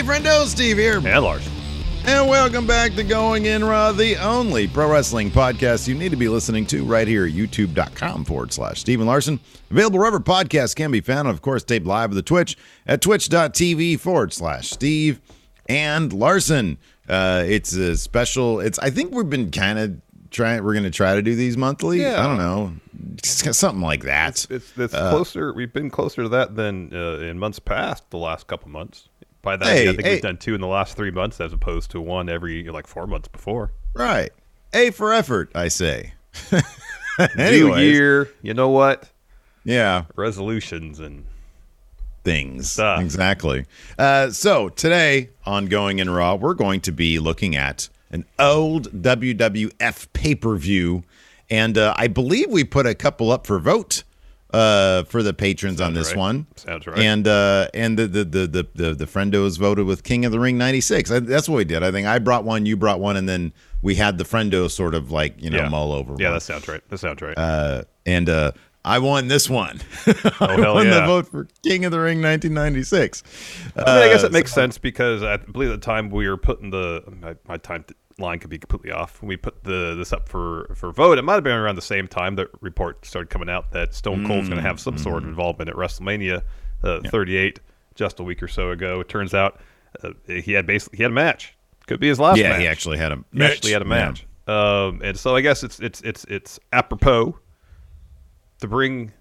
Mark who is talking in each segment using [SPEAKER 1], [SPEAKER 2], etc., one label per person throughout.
[SPEAKER 1] Hey, friendo, Steve here.
[SPEAKER 2] And Lars.
[SPEAKER 1] And welcome back to Going In Raw, the only pro wrestling podcast you need to be listening to right here at youtube.com forward slash Steve and Larson. Available wherever podcasts can be found, and of course, taped live at the Twitch at twitch.tv forward slash Steve and Larson. Uh, it's a special, it's, I think we've been kind of trying, we're going to try to do these monthly.
[SPEAKER 2] Yeah.
[SPEAKER 1] I don't know. Something like that.
[SPEAKER 2] It's, it's
[SPEAKER 1] Uh,
[SPEAKER 2] closer. We've been closer to that than uh, in months past. The last couple months. By that,
[SPEAKER 1] Hey,
[SPEAKER 2] I think
[SPEAKER 1] hey.
[SPEAKER 2] we've done two in the last three months, as opposed to one every like four months before.
[SPEAKER 1] Right. A for effort, I say.
[SPEAKER 2] New year. You know what?
[SPEAKER 1] Yeah.
[SPEAKER 2] Resolutions and
[SPEAKER 1] things.
[SPEAKER 2] Stuff.
[SPEAKER 1] Exactly. Uh, so today on Going in Raw, we're going to be looking at an old WWF pay per view, and uh, I believe we put a couple up for vote uh, for the patrons on this
[SPEAKER 2] right.
[SPEAKER 1] one.
[SPEAKER 2] Sounds right.
[SPEAKER 1] And uh, and the the the the the, the friendos voted with King of the Ring '96. That's what we did. I think I brought one, you brought one, and then we had the friendos sort of like you know
[SPEAKER 2] yeah,
[SPEAKER 1] mull over.
[SPEAKER 2] Yeah,
[SPEAKER 1] one.
[SPEAKER 2] that sounds right. That sounds right.
[SPEAKER 1] Uh, and uh, I won this one.
[SPEAKER 2] Oh,
[SPEAKER 1] I
[SPEAKER 2] hell
[SPEAKER 1] won the vote for King of the Ring 1996.
[SPEAKER 2] I mean, I guess
[SPEAKER 1] Uh,
[SPEAKER 2] it makes sense because I believe at the time we were putting the my, my time line could be completely off. When we put the this up for for vote, it might have been around the same time that report started coming out that Stone Cold's going to have some sort of
[SPEAKER 1] Mm-hmm.
[SPEAKER 2] involvement at WrestleMania uh, 38, just a week or so ago. It turns out uh, he had basically he had a match. Could be his last.
[SPEAKER 1] yeah,
[SPEAKER 2] match.
[SPEAKER 1] he actually had a
[SPEAKER 2] He actually had a
[SPEAKER 1] Yeah.
[SPEAKER 2] match. Um, and so I guess it's it's it's it's apropos to bring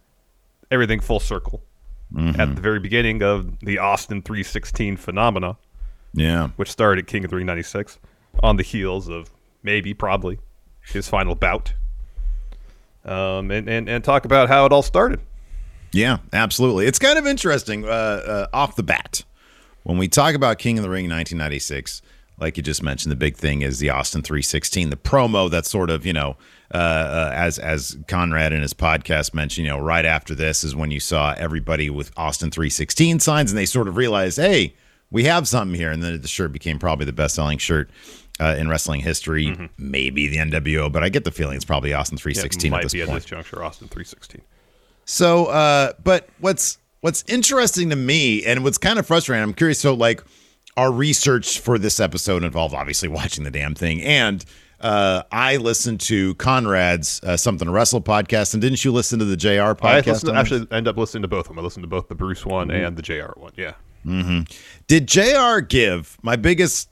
[SPEAKER 2] everything full circle
[SPEAKER 1] Mm-hmm.
[SPEAKER 2] at the very beginning of the Austin 316 phenomena,
[SPEAKER 1] Yeah.
[SPEAKER 2] which started at King of the Ring 96 on the heels of maybe, probably, his final bout. Um, and, and, and talk about how it all started.
[SPEAKER 1] Yeah, absolutely. It's kind of interesting uh, uh, off the bat. When we talk about King of the Ring 1996, like you just mentioned, the big thing is the Austin 316, the promo that's sort of, you know, uh, uh, as as Conrad in his podcast mentioned, you know, right after this is when you saw everybody with Austin 316 signs and they sort of realized, hey, we have something here. And then the shirt became probably the best selling shirt uh, in wrestling history, maybe the NWO, but I get the feeling it's probably Austin
[SPEAKER 2] Mm-hmm. Yeah,
[SPEAKER 1] 316
[SPEAKER 2] might
[SPEAKER 1] at this
[SPEAKER 2] be
[SPEAKER 1] point.
[SPEAKER 2] at this juncture, Austin 316.
[SPEAKER 1] So, uh, but what's what's interesting to me, and what's kind of frustrating, I'm curious. So, like, our research for this episode involved obviously watching the damn thing, and uh, I listened to Conrad's uh, Something to Wrestle podcast, and didn't you listen to the JR podcast?
[SPEAKER 2] listened,
[SPEAKER 1] on
[SPEAKER 2] actually end up listening to both of them. I listened to both the Bruce one
[SPEAKER 1] Mm-hmm.
[SPEAKER 2] and the JR one. Yeah.
[SPEAKER 1] Did JR give my biggest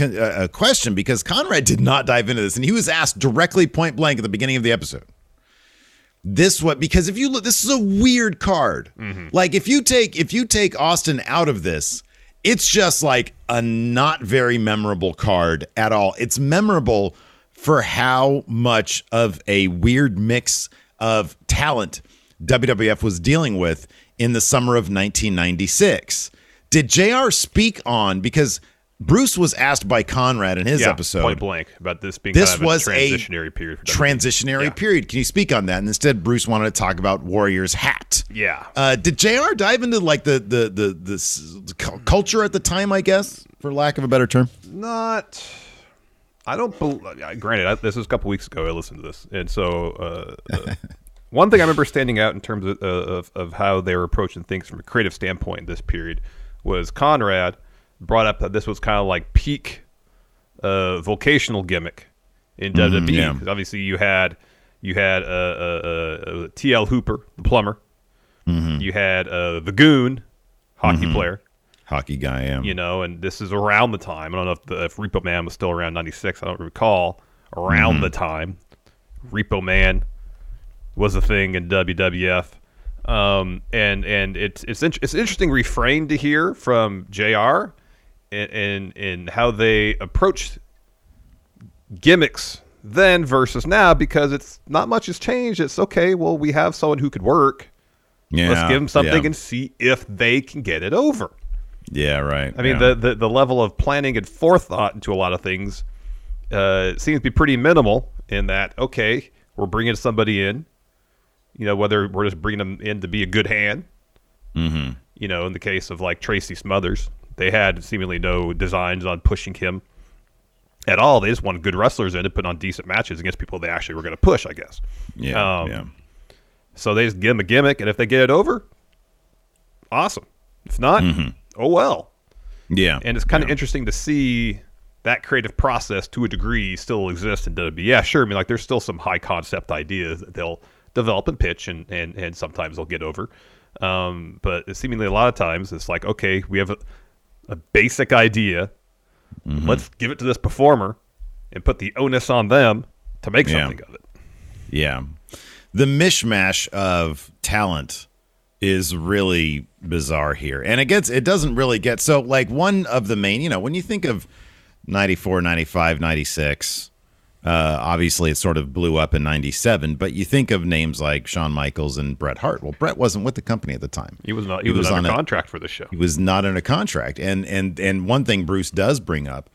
[SPEAKER 1] uh, uh, question because Conrad did not dive into this, and he was asked directly point blank at the beginning of the episode. This what because if you look, this is a weird card. Like if you take if you take Austin out of this, it's just like a not very memorable card at all. It's memorable for how much of a weird mix of talent WWF was dealing with in the summer of 1996. Did JR speak on because Bruce was asked by Conrad in his
[SPEAKER 2] yeah,
[SPEAKER 1] episode
[SPEAKER 2] point blank about this being
[SPEAKER 1] this
[SPEAKER 2] kind of
[SPEAKER 1] was
[SPEAKER 2] a
[SPEAKER 1] a
[SPEAKER 2] transitionary period. For
[SPEAKER 1] transitionary
[SPEAKER 2] Yeah.
[SPEAKER 1] period. Can you speak on that? And instead, Bruce wanted to talk about Warrior's hat.
[SPEAKER 2] Yeah.
[SPEAKER 1] Uh, did Jr. dive into like the the the the s- cu- culture at the time? I guess, for lack of a better term.
[SPEAKER 2] not i don't bel granted I, this was a couple weeks ago i listened to this and so uh, uh, one thing i remember standing out in terms of, uh, of, of how they were approaching things from a creative standpoint in this period was conrad brought up that this was kind of like peak uh, vocational gimmick in WWE.
[SPEAKER 1] yeah.
[SPEAKER 2] 'Cause obviously, you had you had uh, uh, uh, uh, T.L. Hopper, the plumber. You had uh, the Goon, hockey player
[SPEAKER 1] Hockey guy, yeah.
[SPEAKER 2] you know, and this is around the time. I don't know if, the, if Repo Man was still around '96. I don't recall. Around the time, Repo Man was a thing in WWF, um, and and it's it's int- it's an interesting refrain to hear from Jr. in in, in how they approach gimmicks then versus now because it's not much has changed. It's okay. Well, we have someone who could work.
[SPEAKER 1] yeah,
[SPEAKER 2] Let's give them something
[SPEAKER 1] Yeah,
[SPEAKER 2] and see if they can get it over.
[SPEAKER 1] yeah right.
[SPEAKER 2] I mean,
[SPEAKER 1] yeah.
[SPEAKER 2] the, the the level of planning and forethought into a lot of things uh, seems to be pretty minimal. In that, okay, we're bringing somebody in, you know, whether we're just bringing them in to be a good hand. Mm-hmm. You know, in the case of like Tracy Smothers, they had seemingly no designs on pushing him at all. They just wanted good wrestlers in to put on decent matches against people they actually were going to push. I guess.
[SPEAKER 1] yeah,
[SPEAKER 2] um,
[SPEAKER 1] yeah.
[SPEAKER 2] So they just give him a gimmick, and if they get it over, awesome. If not, oh well.
[SPEAKER 1] Yeah.
[SPEAKER 2] And it's kind of
[SPEAKER 1] Yeah.
[SPEAKER 2] interesting to see that creative process to a degree still exists in WWE. Yeah, sure. I mean, like there's still some high concept ideas that they'll develop and pitch, and and, and sometimes they'll get over. Um, but seemingly a lot of times it's like, okay, we have a, a basic idea.
[SPEAKER 1] Mm-hmm.
[SPEAKER 2] Let's give it to this performer and put the onus on them to make
[SPEAKER 1] Yeah.
[SPEAKER 2] something of it.
[SPEAKER 1] Yeah. The mishmash of talent is really bizarre here. And it gets it doesn't really get so like one of the main, you know, when you think of 94, 95, 96, uh obviously it sort of blew up in 97, but you think of names like Shawn Michaels and Bret Hart. Well, Bret wasn't with the company at the time.
[SPEAKER 2] He was not. He,
[SPEAKER 1] He
[SPEAKER 2] was,
[SPEAKER 1] was on a-
[SPEAKER 2] contract for the show.
[SPEAKER 1] He was not in a contract. And and and one thing Bruce does bring up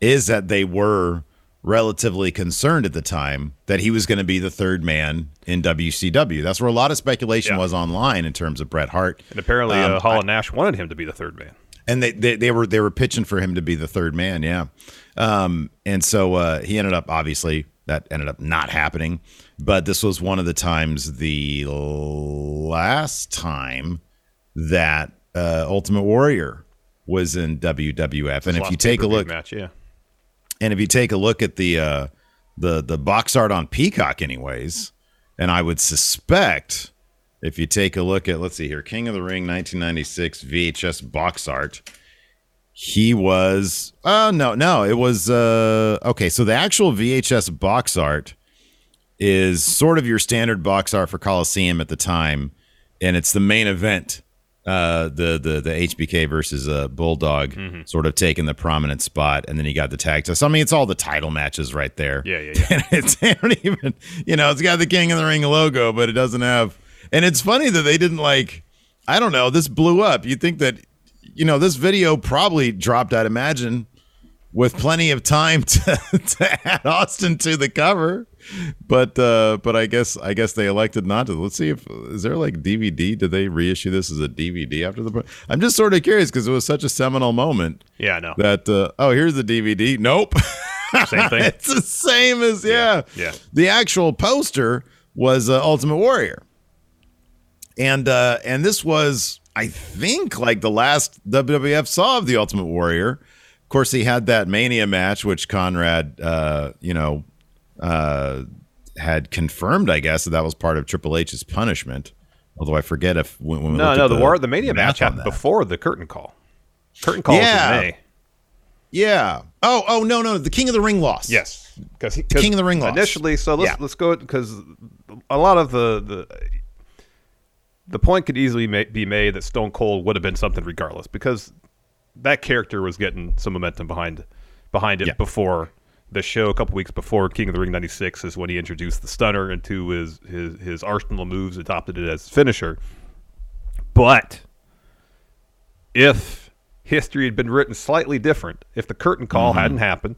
[SPEAKER 1] is that they were relatively concerned at the time that he was going to be the third man in WCW. That's where a lot of speculation
[SPEAKER 2] Yeah.
[SPEAKER 1] was online in terms of Bret Hart.
[SPEAKER 2] And apparently,
[SPEAKER 1] Um,
[SPEAKER 2] uh, Hall and Nash wanted him to be the third man.
[SPEAKER 1] And they, they they were they were pitching for him to be the third man, yeah. Um, and so uh, he ended up obviously that ended up not happening. But this was one of the times the last time that uh, Ultimate Warrior was in WWF. And if you take a look,
[SPEAKER 2] match, yeah,
[SPEAKER 1] and if you take a look at the uh, the the box art on Peacock, anyways, and I would suspect if you take a look at let's see here, King of the Ring, 1996 VHS box art, he was oh no no it was uh okay so the actual VHS box art is sort of your standard box art for Coliseum at the time, and it's the main event. Uh, the the the HBK versus uh, Bulldog
[SPEAKER 2] Mm-hmm.
[SPEAKER 1] sort of taking the prominent spot, and then you got the tag test. I mean, it's all the title matches right there.
[SPEAKER 2] Yeah, yeah, yeah.
[SPEAKER 1] And it's don't even you know it's got the King of the Ring logo, but it doesn't have. And it's funny that they didn't like. I don't know. This blew up. You think that you know this video probably dropped. I'd imagine with plenty of time to, to add Austin to the cover. But uh, but I guess I guess they elected not to. Let's see if is there like DVD? Did they reissue this as a DVD after the? I'm just sort of curious because it was such a seminal moment
[SPEAKER 2] yeah, I know.
[SPEAKER 1] that uh, oh here's the DVD. Nope,
[SPEAKER 2] Same thing.
[SPEAKER 1] it's the same as yeah.
[SPEAKER 2] yeah.
[SPEAKER 1] The actual poster was uh, Ultimate Warrior, and uh, and this was I think like the last WWF saw of the Ultimate Warrior. Of course, he had that Mania match, which Conrad, uh, you know, uh, had confirmed. I guess that that was part of Triple H's punishment. Although I forget if when, when
[SPEAKER 2] No, no, the, war, the Mania match happened before the curtain call. Curtain call
[SPEAKER 1] Yeah.
[SPEAKER 2] in May.
[SPEAKER 1] Yeah. Oh, oh no, no, the King of the Ring lost.
[SPEAKER 2] Yes, because
[SPEAKER 1] King of the Ring lost.
[SPEAKER 2] initially. So let's
[SPEAKER 1] Yeah.
[SPEAKER 2] let's go because a lot of the the the point could easily ma- be made that Stone Cold would have been something regardless because that character was getting some momentum behind behind it
[SPEAKER 1] Yeah.
[SPEAKER 2] before the show. A couple weeks before King of the Ring '96 is when he introduced the Stunner into his his his arsenal of moves, adopted it as finisher. But if history had been written slightly different, if the curtain call
[SPEAKER 1] Mm-hmm.
[SPEAKER 2] hadn't happened,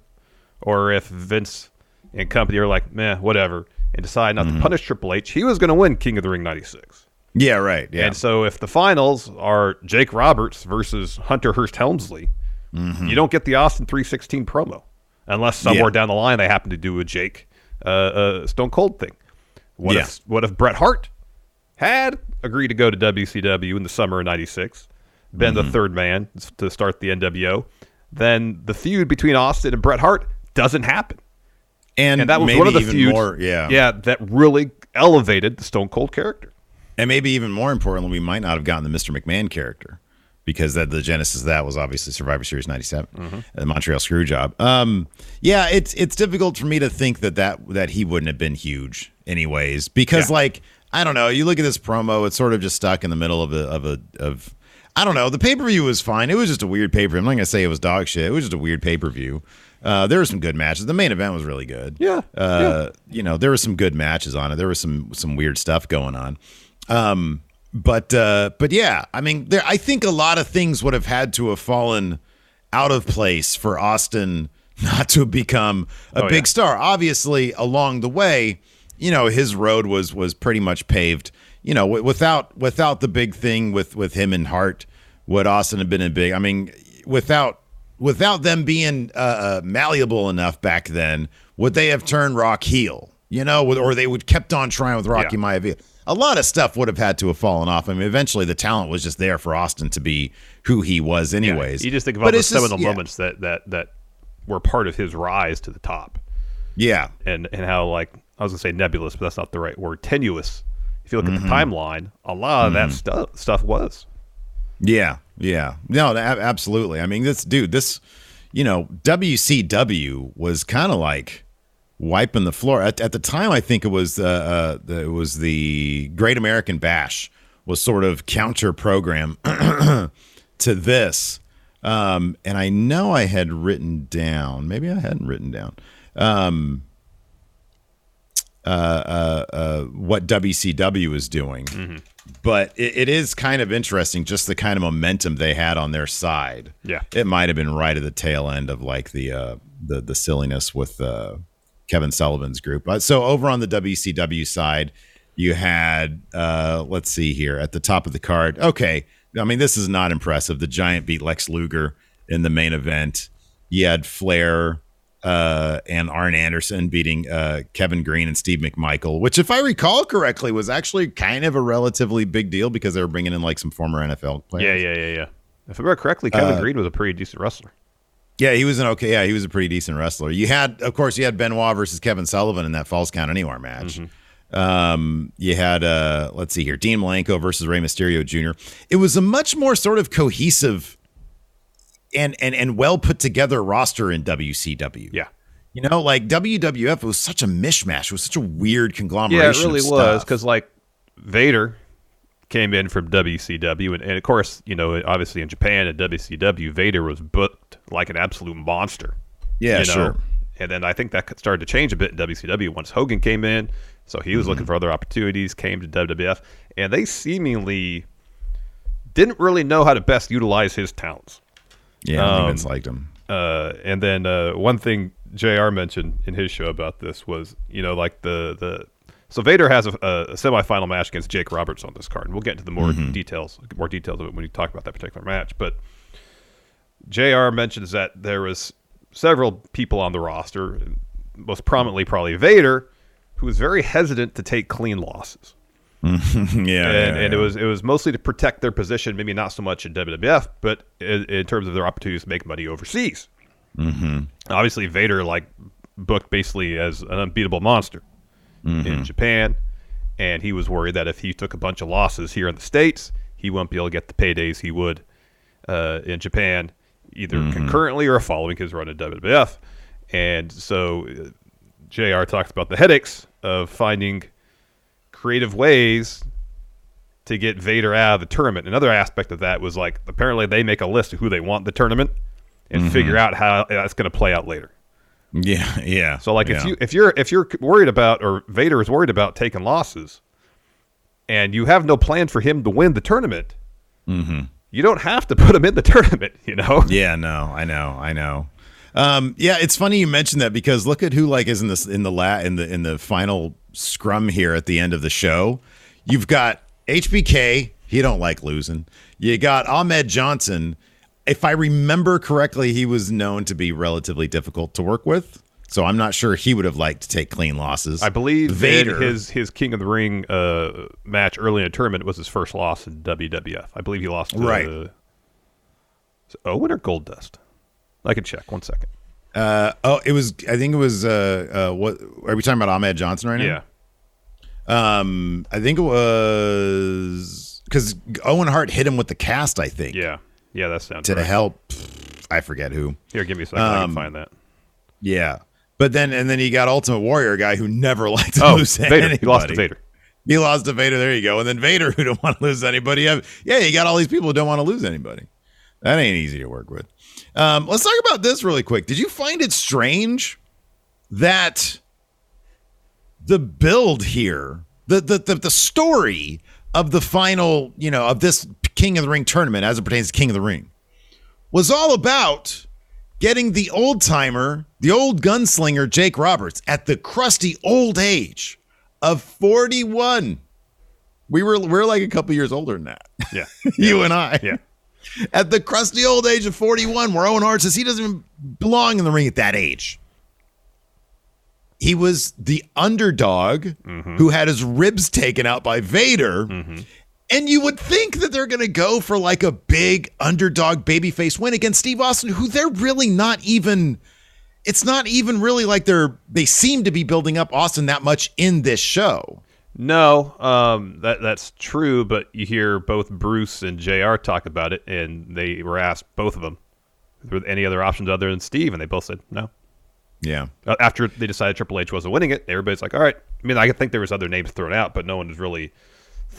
[SPEAKER 2] or if Vince and company are like, meh, whatever, and decide not
[SPEAKER 1] Mm-hmm.
[SPEAKER 2] to punish Triple H, he was going to win King of the Ring 96.
[SPEAKER 1] Yeah. Right. Yeah.
[SPEAKER 2] And so if the finals are Jake Roberts versus Hunter Hearst Helmsley, you don't get the Austin 316 promo unless somewhere
[SPEAKER 1] Mm-hmm. Yeah.
[SPEAKER 2] down the line they happen to do a Jake uh, uh, Stone Cold thing. What
[SPEAKER 1] Yeah.
[SPEAKER 2] if what if Bret Hart had agreed to go to WCW in the summer of '96, been
[SPEAKER 1] Mm-hmm.
[SPEAKER 2] the third man to start the NWO? Then the feud between Austin and Bret Hart doesn't happen,
[SPEAKER 1] and,
[SPEAKER 2] and that was one of the feuds.
[SPEAKER 1] more. Yeah.
[SPEAKER 2] yeah, that really elevated the Stone Cold character.
[SPEAKER 1] And maybe even more importantly, we might not have gotten the Mr. McMahon character because that the genesis of that was obviously Survivor Series '97,
[SPEAKER 2] Mm-hmm.
[SPEAKER 1] the Montreal Screwjob. Um, yeah, it's it's difficult for me to think that that that he wouldn't have been huge anyways because
[SPEAKER 2] Yeah.
[SPEAKER 1] like I don't know, you look at this promo, it's sort of just stuck in the middle of a of a of. I don't know. The pay per view was fine. It was just a weird pay per view. I'm not gonna say it was dog shit. It was just a weird pay per view. Uh, there were some good matches. The main event was really good.
[SPEAKER 2] Yeah,
[SPEAKER 1] Uh, You know, there were some good matches on it. There was some some weird stuff going on. Um, but uh, but yeah, I mean, there. I think a lot of things would have had to have fallen out of place for Austin not to become a
[SPEAKER 2] Oh,
[SPEAKER 1] big
[SPEAKER 2] yeah.
[SPEAKER 1] star. Obviously, along the way, you know, his road was was pretty much paved. You know, wi- without without the big thing with with him and Hart, would Austin have been a big? I mean, without without them being uh, uh, malleable enough back then, would they have turned Rock heel? You know, or they would kept on trying with Rocky
[SPEAKER 2] Yeah.
[SPEAKER 1] Maivia. A lot of stuff would have had to have fallen off. I mean, eventually the talent was just there for Austin to be who he was, anyways.
[SPEAKER 2] Yeah, you just think about the
[SPEAKER 1] it's just-
[SPEAKER 2] seminal
[SPEAKER 1] yeah.
[SPEAKER 2] moments that that that were part of his rise to the top,
[SPEAKER 1] Yeah,
[SPEAKER 2] and and how like I was gonna say nebulous, but that's not the right word. Tenuous. If you look
[SPEAKER 1] Mm-hmm.
[SPEAKER 2] at the timeline, a lot of that stuff stuff was.
[SPEAKER 1] yeah, yeah. No, absolutely. I mean, this dude, this, you know, WCW was kind of like wiping the floor at, at the time. I think it was uh, uh, the, it was the Great American Bash was sort of counter program to this. Um, and I know I had written down, maybe I hadn't written down, um, uh, uh, uh, what WCW is doing. But it, it is kind of interesting, just the kind of momentum they had on their side.
[SPEAKER 2] Yeah.
[SPEAKER 1] it might have been right at the tail end of like the uh, the the silliness with uh, Kevin Sullivan's group. Uh, so over on the WCW side, you had uh, let's see here at the top of the card. Okay, I mean this is not impressive. The Giant beat Lex Luger in the main event. You had Flair uh, and Arn Anderson beating uh, Kevin Greene and Steve McMichael, which, if I recall correctly, was actually kind of a relatively big deal because they were bringing in like some former NFL players.
[SPEAKER 2] Yeah, yeah, yeah, yeah. If I remember correctly, Kevin
[SPEAKER 1] Uh,
[SPEAKER 2] Greene was a pretty decent wrestler.
[SPEAKER 1] Yeah, he was an okay. Yeah, he was a pretty decent wrestler. You had, of course, you had Benoit versus Kevin Sullivan in that Falls Count Anywhere match. Um, you had, uh, let's see here, Dean Malenko versus Rey Mysterio Jr. It was a much more sort of cohesive and and and well put together roster in WCW.
[SPEAKER 2] Yeah.
[SPEAKER 1] You know, like WWF was such a mishmash. It was such a weird conglomeration.
[SPEAKER 2] Yeah, it really was because like Vader came in from WCW, and, and of course, you know, obviously in Japan at WCW, Vader was booked like an absolute monster.
[SPEAKER 1] yeah,
[SPEAKER 2] you know?
[SPEAKER 1] sure.
[SPEAKER 2] And then I think that started to change a bit in WCW once Hogan came in. So he was
[SPEAKER 1] Mm-hmm.
[SPEAKER 2] looking for other opportunities, came to WWF, and they seemingly didn't really know how to best utilize his talents.
[SPEAKER 1] Yeah, I don't think
[SPEAKER 2] Um,
[SPEAKER 1] Vince liked him.
[SPEAKER 2] Uh, and then uh, one thing Jr. mentioned in his show about this was, you know, like the the so Vader has a, a semifinal match against Jake Roberts on this card, and we'll get into the more details, more details of it when we talk about that particular match. But Jr. mentions that there was several people on the roster, most prominently probably Vader, who was very hesitant to take clean losses
[SPEAKER 1] yeah,
[SPEAKER 2] and,
[SPEAKER 1] yeah,
[SPEAKER 2] and it was it was mostly to protect their position, maybe not so much in WWF, but in, in terms of their opportunities to make money overseas. Mm-hmm. Obviously, Vader like booked basically as an unbeatable monster in Japan, and he was worried that if he took a bunch of losses here in the states, he wouldn't be able to get the paydays he would uh, in Japan, either concurrently or following his run in WWF. And so, uh, Jr. talks about the headaches of finding creative ways to get Vader out of the tournament. Another aspect of that was like apparently they make a list of who they want in the tournament and figure out how that's going to play out later.
[SPEAKER 1] Yeah, yeah.
[SPEAKER 2] So like if
[SPEAKER 1] yeah.
[SPEAKER 2] you if you're if you're worried about or Vader is worried about taking losses, and you have no plan for him to win the tournament, you don't have to put him in the tournament. You know.
[SPEAKER 1] Yeah, no, I know, I know. Um, yeah, it's funny you mentioned that because look at who like is in this in the la in the in the final scrum here at the end of the show. You've got HBK. He don't like losing. You got Ahmed Johnson. If I remember correctly, he was known to be relatively difficult to work with. So I'm not sure he would have liked to take clean losses.
[SPEAKER 2] I believe
[SPEAKER 1] Vader.
[SPEAKER 2] his his King of the Ring uh, match early in the tournament was his first loss in WWF. I believe he lost to
[SPEAKER 1] Right.
[SPEAKER 2] it Owen or Goldust. I can check one second.
[SPEAKER 1] Uh, oh, it was. I think it was. Uh, uh, what are we talking about? Ahmed Johnson right now?
[SPEAKER 2] Yeah,
[SPEAKER 1] Um, I think it was because Owen Hart hit him with the cast. I think
[SPEAKER 2] yeah, yeah. That sounds
[SPEAKER 1] to
[SPEAKER 2] right.
[SPEAKER 1] help. I forget who.
[SPEAKER 2] Here, give me a second. I
[SPEAKER 1] Um,
[SPEAKER 2] can find that.
[SPEAKER 1] Yeah, but then and then you got Ultimate Warrior guy who never liked to
[SPEAKER 2] Oh,
[SPEAKER 1] lose
[SPEAKER 2] Vader.
[SPEAKER 1] anybody.
[SPEAKER 2] He lost to Vader.
[SPEAKER 1] He lost to Vader. There you go. And then Vader who don't want to lose anybody. Yeah, yeah, you got all these people who don't want to lose anybody. That ain't easy to work with. Um, let's talk about this really quick. Did you find it strange that the build here, the the the, the story of the final, you know, of this King of the Ring tournament as it pertains to King of the Ring, was all about getting the old timer, the old gunslinger Jake Roberts at the crusty old age of 41. We were we're like a couple years older than that.
[SPEAKER 2] Yeah,
[SPEAKER 1] you and I.
[SPEAKER 2] yeah.
[SPEAKER 1] At the crusty old age of 41, where Owen Hart says he doesn't even belong in the ring at that age. he was the underdog mm-hmm. who had his ribs taken out by Vader. Mm-hmm. And you would think that they're going to go for like a big underdog babyface win against Steve Austin, who they're really not even. It's not even really like they're. They seem to be building up Austin that much in this show.
[SPEAKER 2] No, um, that that's true. But you hear both Bruce and Jr. talk about it, and they were asked both of them, were any other options other than Steve, and they both said no.
[SPEAKER 1] Yeah.
[SPEAKER 2] Uh, After they decided Triple H wasn't winning it, everybody's like, "All right." I mean, I think there was other names thrown out, but no one was really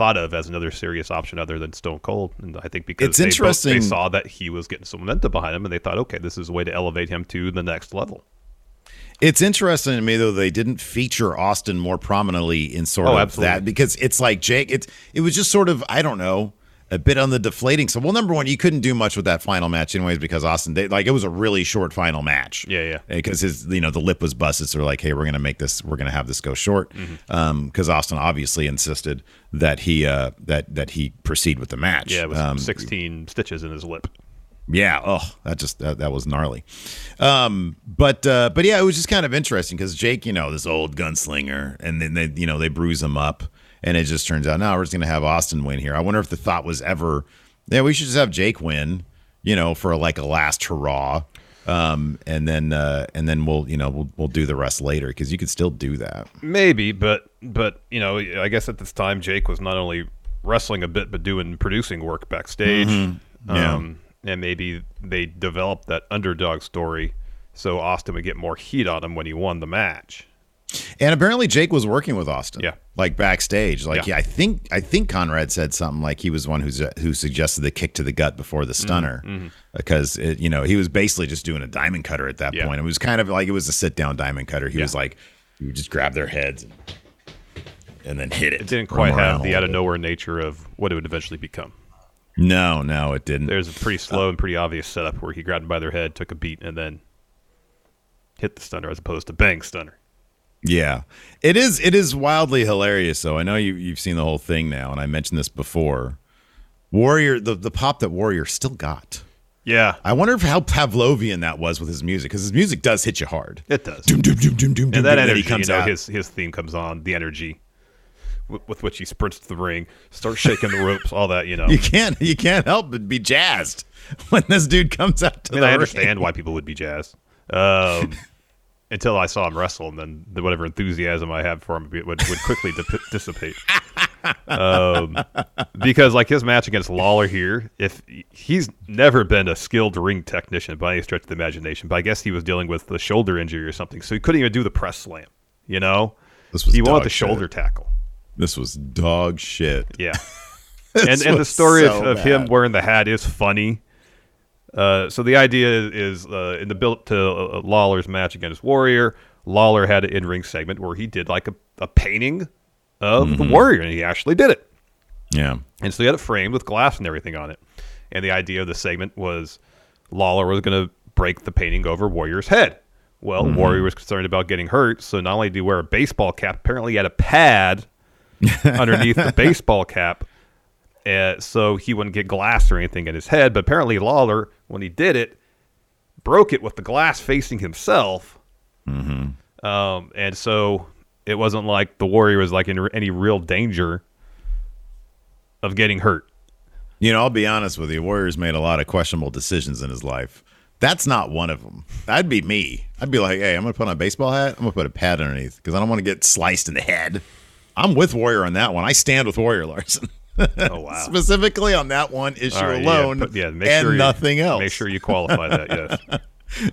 [SPEAKER 2] thought of as another serious option other than Stone Cold. And I think because
[SPEAKER 1] It's
[SPEAKER 2] they, both-
[SPEAKER 1] interesting-
[SPEAKER 2] they saw that he was getting some momentum behind him, and they thought, "Okay, this is a way to elevate him to the next level."
[SPEAKER 1] It's interesting to me though they didn't feature Austin more prominently in sort
[SPEAKER 2] Oh,
[SPEAKER 1] of
[SPEAKER 2] absolutely.
[SPEAKER 1] that because it's like Jake. It's it was just sort of I don't know a bit on the deflating. So well, number one, you couldn't do much with that final match anyways because Austin they, like it was a really short final match.
[SPEAKER 2] Yeah, yeah.
[SPEAKER 1] Because his you know the lip was busted, so like, hey, we're gonna make this, we're gonna have this go short.
[SPEAKER 2] Mm-hmm.
[SPEAKER 1] Um, because Austin obviously insisted that he uh that that he proceed with the match.
[SPEAKER 2] Yeah, it was
[SPEAKER 1] um,
[SPEAKER 2] 16 stitches in his lip.
[SPEAKER 1] yeah. Oh, that just that, that was gnarly. Um, but uh, but yeah, it was just kind of interesting because Jake, you know, this old gunslinger, and then they you know they bruise him up, and it just turns out now we're just gonna have Austin win here. I wonder if the thought was ever, yeah, we should just have Jake win, you know, for like a last hurrah. Um, and then uh, and then we'll you know we'll we'll do the rest later because you could still do that.
[SPEAKER 2] Maybe, but but you know, I guess at this time Jake was not only wrestling a bit but doing producing work backstage.
[SPEAKER 1] Mm-hmm. Yeah.
[SPEAKER 2] Um, and maybe they developed that underdog story so Austin would get more heat on him when he won the match.
[SPEAKER 1] And apparently Jake was working with Austin.
[SPEAKER 2] Yeah.
[SPEAKER 1] Like backstage. Like
[SPEAKER 2] Yeah.
[SPEAKER 1] yeah, I think I think Conrad said something like he was one who's uh, who suggested the kick to the gut before the mm-hmm. stunner mm-hmm. because it, you know, he was basically just doing a diamond cutter at that
[SPEAKER 2] Yeah.
[SPEAKER 1] point. It was kind of like it was a sit down diamond cutter. He
[SPEAKER 2] Yeah.
[SPEAKER 1] was like you just grab their heads and, and then hit it.
[SPEAKER 2] It didn't quite have the out of nowhere nature of what it would eventually become.
[SPEAKER 1] No, no, it didn't.
[SPEAKER 2] There's a pretty slow uh, and pretty obvious setup where he grabbed him by their head, took a beat, and then hit the stunner as opposed to bang stunner.
[SPEAKER 1] Yeah, it is. It is wildly hilarious. though. I know you you've seen the whole thing now, and I mentioned this before. Warrior, the the pop that Warrior still got.
[SPEAKER 2] Yeah,
[SPEAKER 1] I wonder if how Pavlovian that was with his music because his music does hit you hard.
[SPEAKER 2] it does.
[SPEAKER 1] Doom, doom, doom, doom, doom, doom,
[SPEAKER 2] and that
[SPEAKER 1] doom,
[SPEAKER 2] energy,
[SPEAKER 1] comes
[SPEAKER 2] you know,
[SPEAKER 1] out.
[SPEAKER 2] his his theme comes on, the energy with, with which he sprints to the ring, starts shaking the ropes, all that, you know.
[SPEAKER 1] you can't you can't help but be jazzed when this dude comes out to
[SPEAKER 2] I mean,
[SPEAKER 1] the
[SPEAKER 2] I
[SPEAKER 1] ring.
[SPEAKER 2] understand why people would be jazzed. Um, until I saw him wrestle, and then the, whatever enthusiasm I had for him would, would quickly dip- dissipate. Um, because like his match against Lawler here, if he's never been a skilled ring technician by any stretch of the imagination, but I guess he was dealing with the shoulder injury or something, so he couldn't even do the press slam. You know,
[SPEAKER 1] This was
[SPEAKER 2] he wanted the
[SPEAKER 1] shit.
[SPEAKER 2] shoulder tackle.
[SPEAKER 1] This was dog shit.
[SPEAKER 2] Yeah. And and the story
[SPEAKER 1] so
[SPEAKER 2] of, of him wearing the hat is funny. Uh, so the idea is, uh, in the build to uh, Lawler's match against Warrior, Lawler had an in-ring segment where he did like a, a painting of
[SPEAKER 1] Mm-hmm.
[SPEAKER 2] the Warrior, and he actually did it.
[SPEAKER 1] Yeah,
[SPEAKER 2] And so he had it framed with glass and everything on it. And the idea of the segment was Lawler was going to break the painting over Warrior's head. Well,
[SPEAKER 1] Mm-hmm.
[SPEAKER 2] Warrior was concerned about getting hurt, so not only did he wear a baseball cap, apparently he had a pad underneath the baseball cap, uh, so he wouldn't get glass or anything in his head. But apparently Lawler, when he did it, broke it with the glass facing himself. Mm-hmm. Um, and so it wasn't like the Warrior was like in any real danger of getting hurt.
[SPEAKER 1] you know, I'll be honest with you. Warriors made a lot of questionable decisions in his life. That's not one of them. That'd be me. I'd be like, hey, I'm gonna put on a baseball hat. I'm gonna put a pad underneath because I don't want to get sliced in the head. I'm with Warrior on that one. I stand with Warrior Larson.
[SPEAKER 2] Oh wow!
[SPEAKER 1] Specifically on that one issue
[SPEAKER 2] right, yeah,
[SPEAKER 1] alone,
[SPEAKER 2] put- yeah, make
[SPEAKER 1] and
[SPEAKER 2] sure you-
[SPEAKER 1] nothing else.
[SPEAKER 2] Make sure you qualify that. Yes.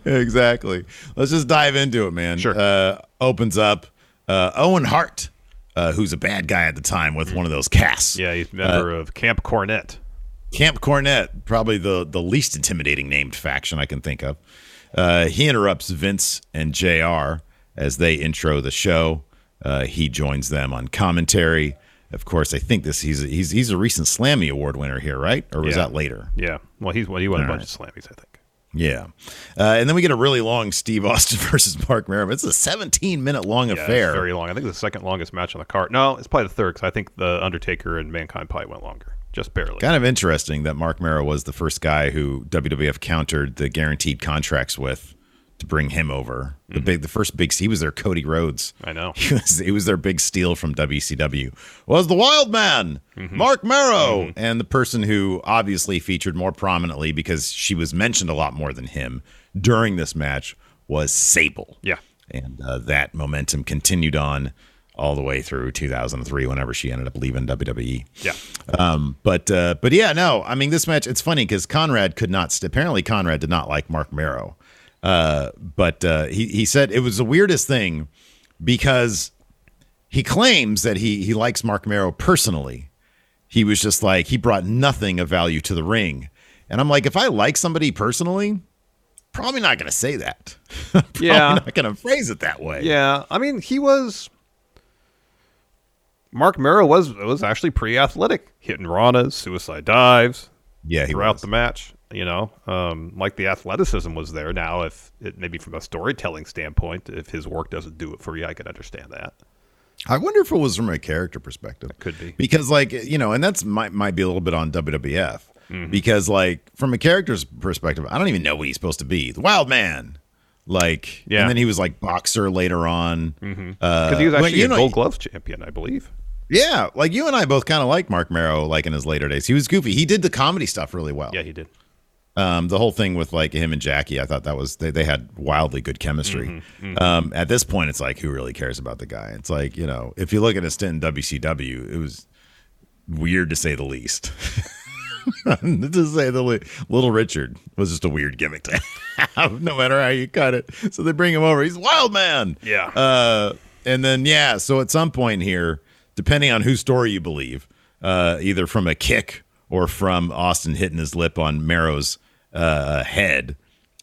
[SPEAKER 1] exactly. Let's just dive into it, man.
[SPEAKER 2] Sure.
[SPEAKER 1] Uh, opens up uh, Owen Hart, uh, who's a bad guy at the time with one of those casts.
[SPEAKER 2] Yeah, he's a member of Camp Cornette.
[SPEAKER 1] Camp Cornette, probably the the least intimidating named faction I can think of. Uh, he interrupts Vince and Jr. as they intro the show. Uh, he joins them on commentary. Of course, I think this he's he's he's a recent Slammy Award winner here, right? Or was
[SPEAKER 2] Yeah.
[SPEAKER 1] that later?
[SPEAKER 2] Yeah. Well, he's well, he won a bunch
[SPEAKER 1] right.
[SPEAKER 2] of Slammies, I think.
[SPEAKER 1] Yeah, uh, and then we get a really long Steve Austin versus Mark Merriman. It's a 17 minute long
[SPEAKER 2] Yeah,
[SPEAKER 1] affair.
[SPEAKER 2] very long. I think it's the second longest match on the card. No, it's probably the third because I think the Undertaker and Mankind probably went longer, just barely.
[SPEAKER 1] Kind of interesting that Marc Mero was the first guy who WWF countered the guaranteed contracts with to bring him over. The big, the first big, he was their Cody Rhodes.
[SPEAKER 2] I know.
[SPEAKER 1] He was, he was their big steal from WCW. Was the Wild Man, Marc Mero, and the person who obviously featured more prominently because she was mentioned a lot more than him during this match was Sable.
[SPEAKER 2] Yeah.
[SPEAKER 1] And uh, that momentum continued on all the way through 2003 whenever she ended up leaving WWE.
[SPEAKER 2] Yeah.
[SPEAKER 1] Um, but uh, but yeah, no, I mean this match. It's funny because Conrad could not. St- apparently, Conrad did not like Marc Mero. Uh, but uh, he he said it was the weirdest thing because he claims that he he likes Marc Mero personally. He was just like he brought nothing of value to the ring, and I'm like, if I like somebody personally, probably not going to say that. probably
[SPEAKER 2] Yeah.
[SPEAKER 1] not going to phrase it that way.
[SPEAKER 2] Yeah, I mean, he was. Marc Mero was was actually pretty athletic, hitting ranas, suicide dives
[SPEAKER 1] yeah,
[SPEAKER 2] throughout
[SPEAKER 1] was.
[SPEAKER 2] the match. You know, um, like the athleticism was there. Now, if it maybe from a storytelling standpoint, if his work doesn't do it for you, I could understand that.
[SPEAKER 1] I wonder if it was from a character perspective.
[SPEAKER 2] it Could be.
[SPEAKER 1] because, like you know, and that's might might be a little bit on WWF
[SPEAKER 2] Mm-hmm.
[SPEAKER 1] because, like, from a character's perspective, I don't even know what he's supposed to be. The Wild Man, like,
[SPEAKER 2] Yeah.
[SPEAKER 1] and then he was like boxer later on.
[SPEAKER 2] Because
[SPEAKER 1] Uh,
[SPEAKER 2] he was actually a
[SPEAKER 1] know-
[SPEAKER 2] Gold Glove champion, I believe.
[SPEAKER 1] Yeah, like you and I both kind of like Marc Mero, like in his later days. He was goofy. He did the comedy stuff really well.
[SPEAKER 2] Yeah, he did.
[SPEAKER 1] Um, the whole thing with like him and Jackie, I thought that was they, they had wildly good chemistry.
[SPEAKER 2] Mm-hmm,
[SPEAKER 1] Um, at this point, it's like who really cares about the guy? It's like you know, if you look at his stint in WCW, it was weird to say the least. to say the least, Little Richard was just a weird gimmick to have, no matter how you cut it. So they bring him over. He's Wild Man.
[SPEAKER 2] Yeah.
[SPEAKER 1] Uh, and then yeah, so at some point here, depending on whose story you believe, uh, either from a kick or from Austin hitting his lip on Mero's uh, head,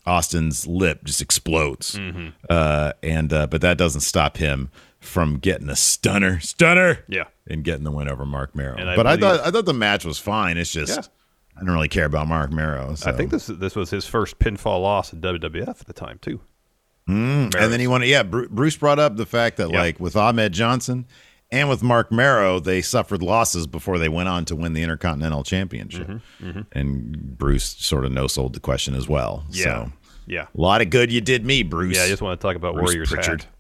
[SPEAKER 1] Austin's lip just explodes.
[SPEAKER 2] Mm-hmm.
[SPEAKER 1] Uh, and uh, but that doesn't stop him from getting a stunner, stunner,
[SPEAKER 2] Yeah.
[SPEAKER 1] and getting the win over Mark
[SPEAKER 2] I
[SPEAKER 1] but I
[SPEAKER 2] believe-
[SPEAKER 1] thought I thought the match was fine. It's just
[SPEAKER 2] Yeah.
[SPEAKER 1] I don't really care about Marc Mero. So.
[SPEAKER 2] I think this this was his first pinfall loss in WWF at the time too.
[SPEAKER 1] And then he wanted, yeah. Bruce brought up the fact that,
[SPEAKER 2] Yeah.
[SPEAKER 1] like, with Ahmed Johnson and with Marc Mero, they suffered losses before they went on to win the Intercontinental Championship.
[SPEAKER 2] Mm-hmm,
[SPEAKER 1] And Bruce sort of no sold the question as well.
[SPEAKER 2] Yeah.
[SPEAKER 1] So,
[SPEAKER 2] Yeah.
[SPEAKER 1] a lot of good you did me, Bruce.
[SPEAKER 2] Yeah, I just want to talk about
[SPEAKER 1] Bruce
[SPEAKER 2] Warriors
[SPEAKER 1] Pritchard.
[SPEAKER 2] hat.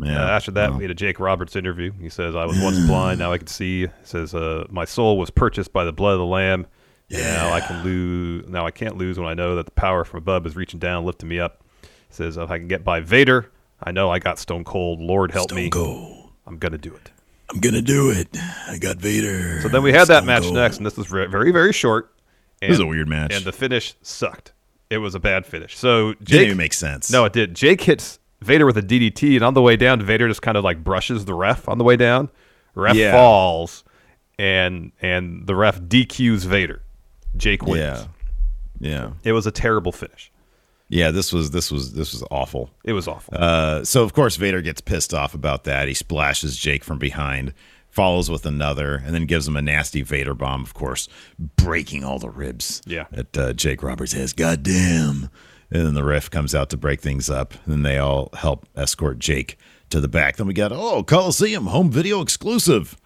[SPEAKER 1] Yeah.
[SPEAKER 2] Uh, after that,
[SPEAKER 1] Well,
[SPEAKER 2] we had a Jake Roberts interview. He says, "I was once blind, now I can see." He says, uh, "My soul was purchased by the blood of the Lamb. Yeah. Now I can lose. Now I can't lose when I know that the power from above is reaching down, lifting me up." He says, "If I can get by Vader, I know I got Stone Cold. Lord help me.
[SPEAKER 1] Cold.
[SPEAKER 2] I'm gonna do it."
[SPEAKER 1] I'm going to do it. I got Vader.
[SPEAKER 2] So then we had that match next, and this was ve- very, very short. And,
[SPEAKER 1] It was a weird match.
[SPEAKER 2] and the finish sucked. It was a bad finish. So
[SPEAKER 1] Didn't
[SPEAKER 2] Jake
[SPEAKER 1] even make sense.
[SPEAKER 2] No, it did. Jake hits Vader with a DDT, and on the way down, Vader just kind of like brushes the ref on the way down. Ref
[SPEAKER 1] Yeah.
[SPEAKER 2] falls, and and the ref DQs Vader. Jake wins.
[SPEAKER 1] Yeah. Yeah.
[SPEAKER 2] It was a terrible finish.
[SPEAKER 1] Yeah. This was, this was, this was awful.
[SPEAKER 2] It was awful.
[SPEAKER 1] Uh, so of course Vader gets pissed off about that. He splashes Jake from behind, follows with another, and then gives him a nasty Vader bomb. Of course, breaking all the ribs.
[SPEAKER 2] Yeah.
[SPEAKER 1] That uh, Jake Roberts has. Goddamn. And then the ref comes out to break things up. And then they all help escort Jake to the back. Then we got oh Coliseum home video exclusive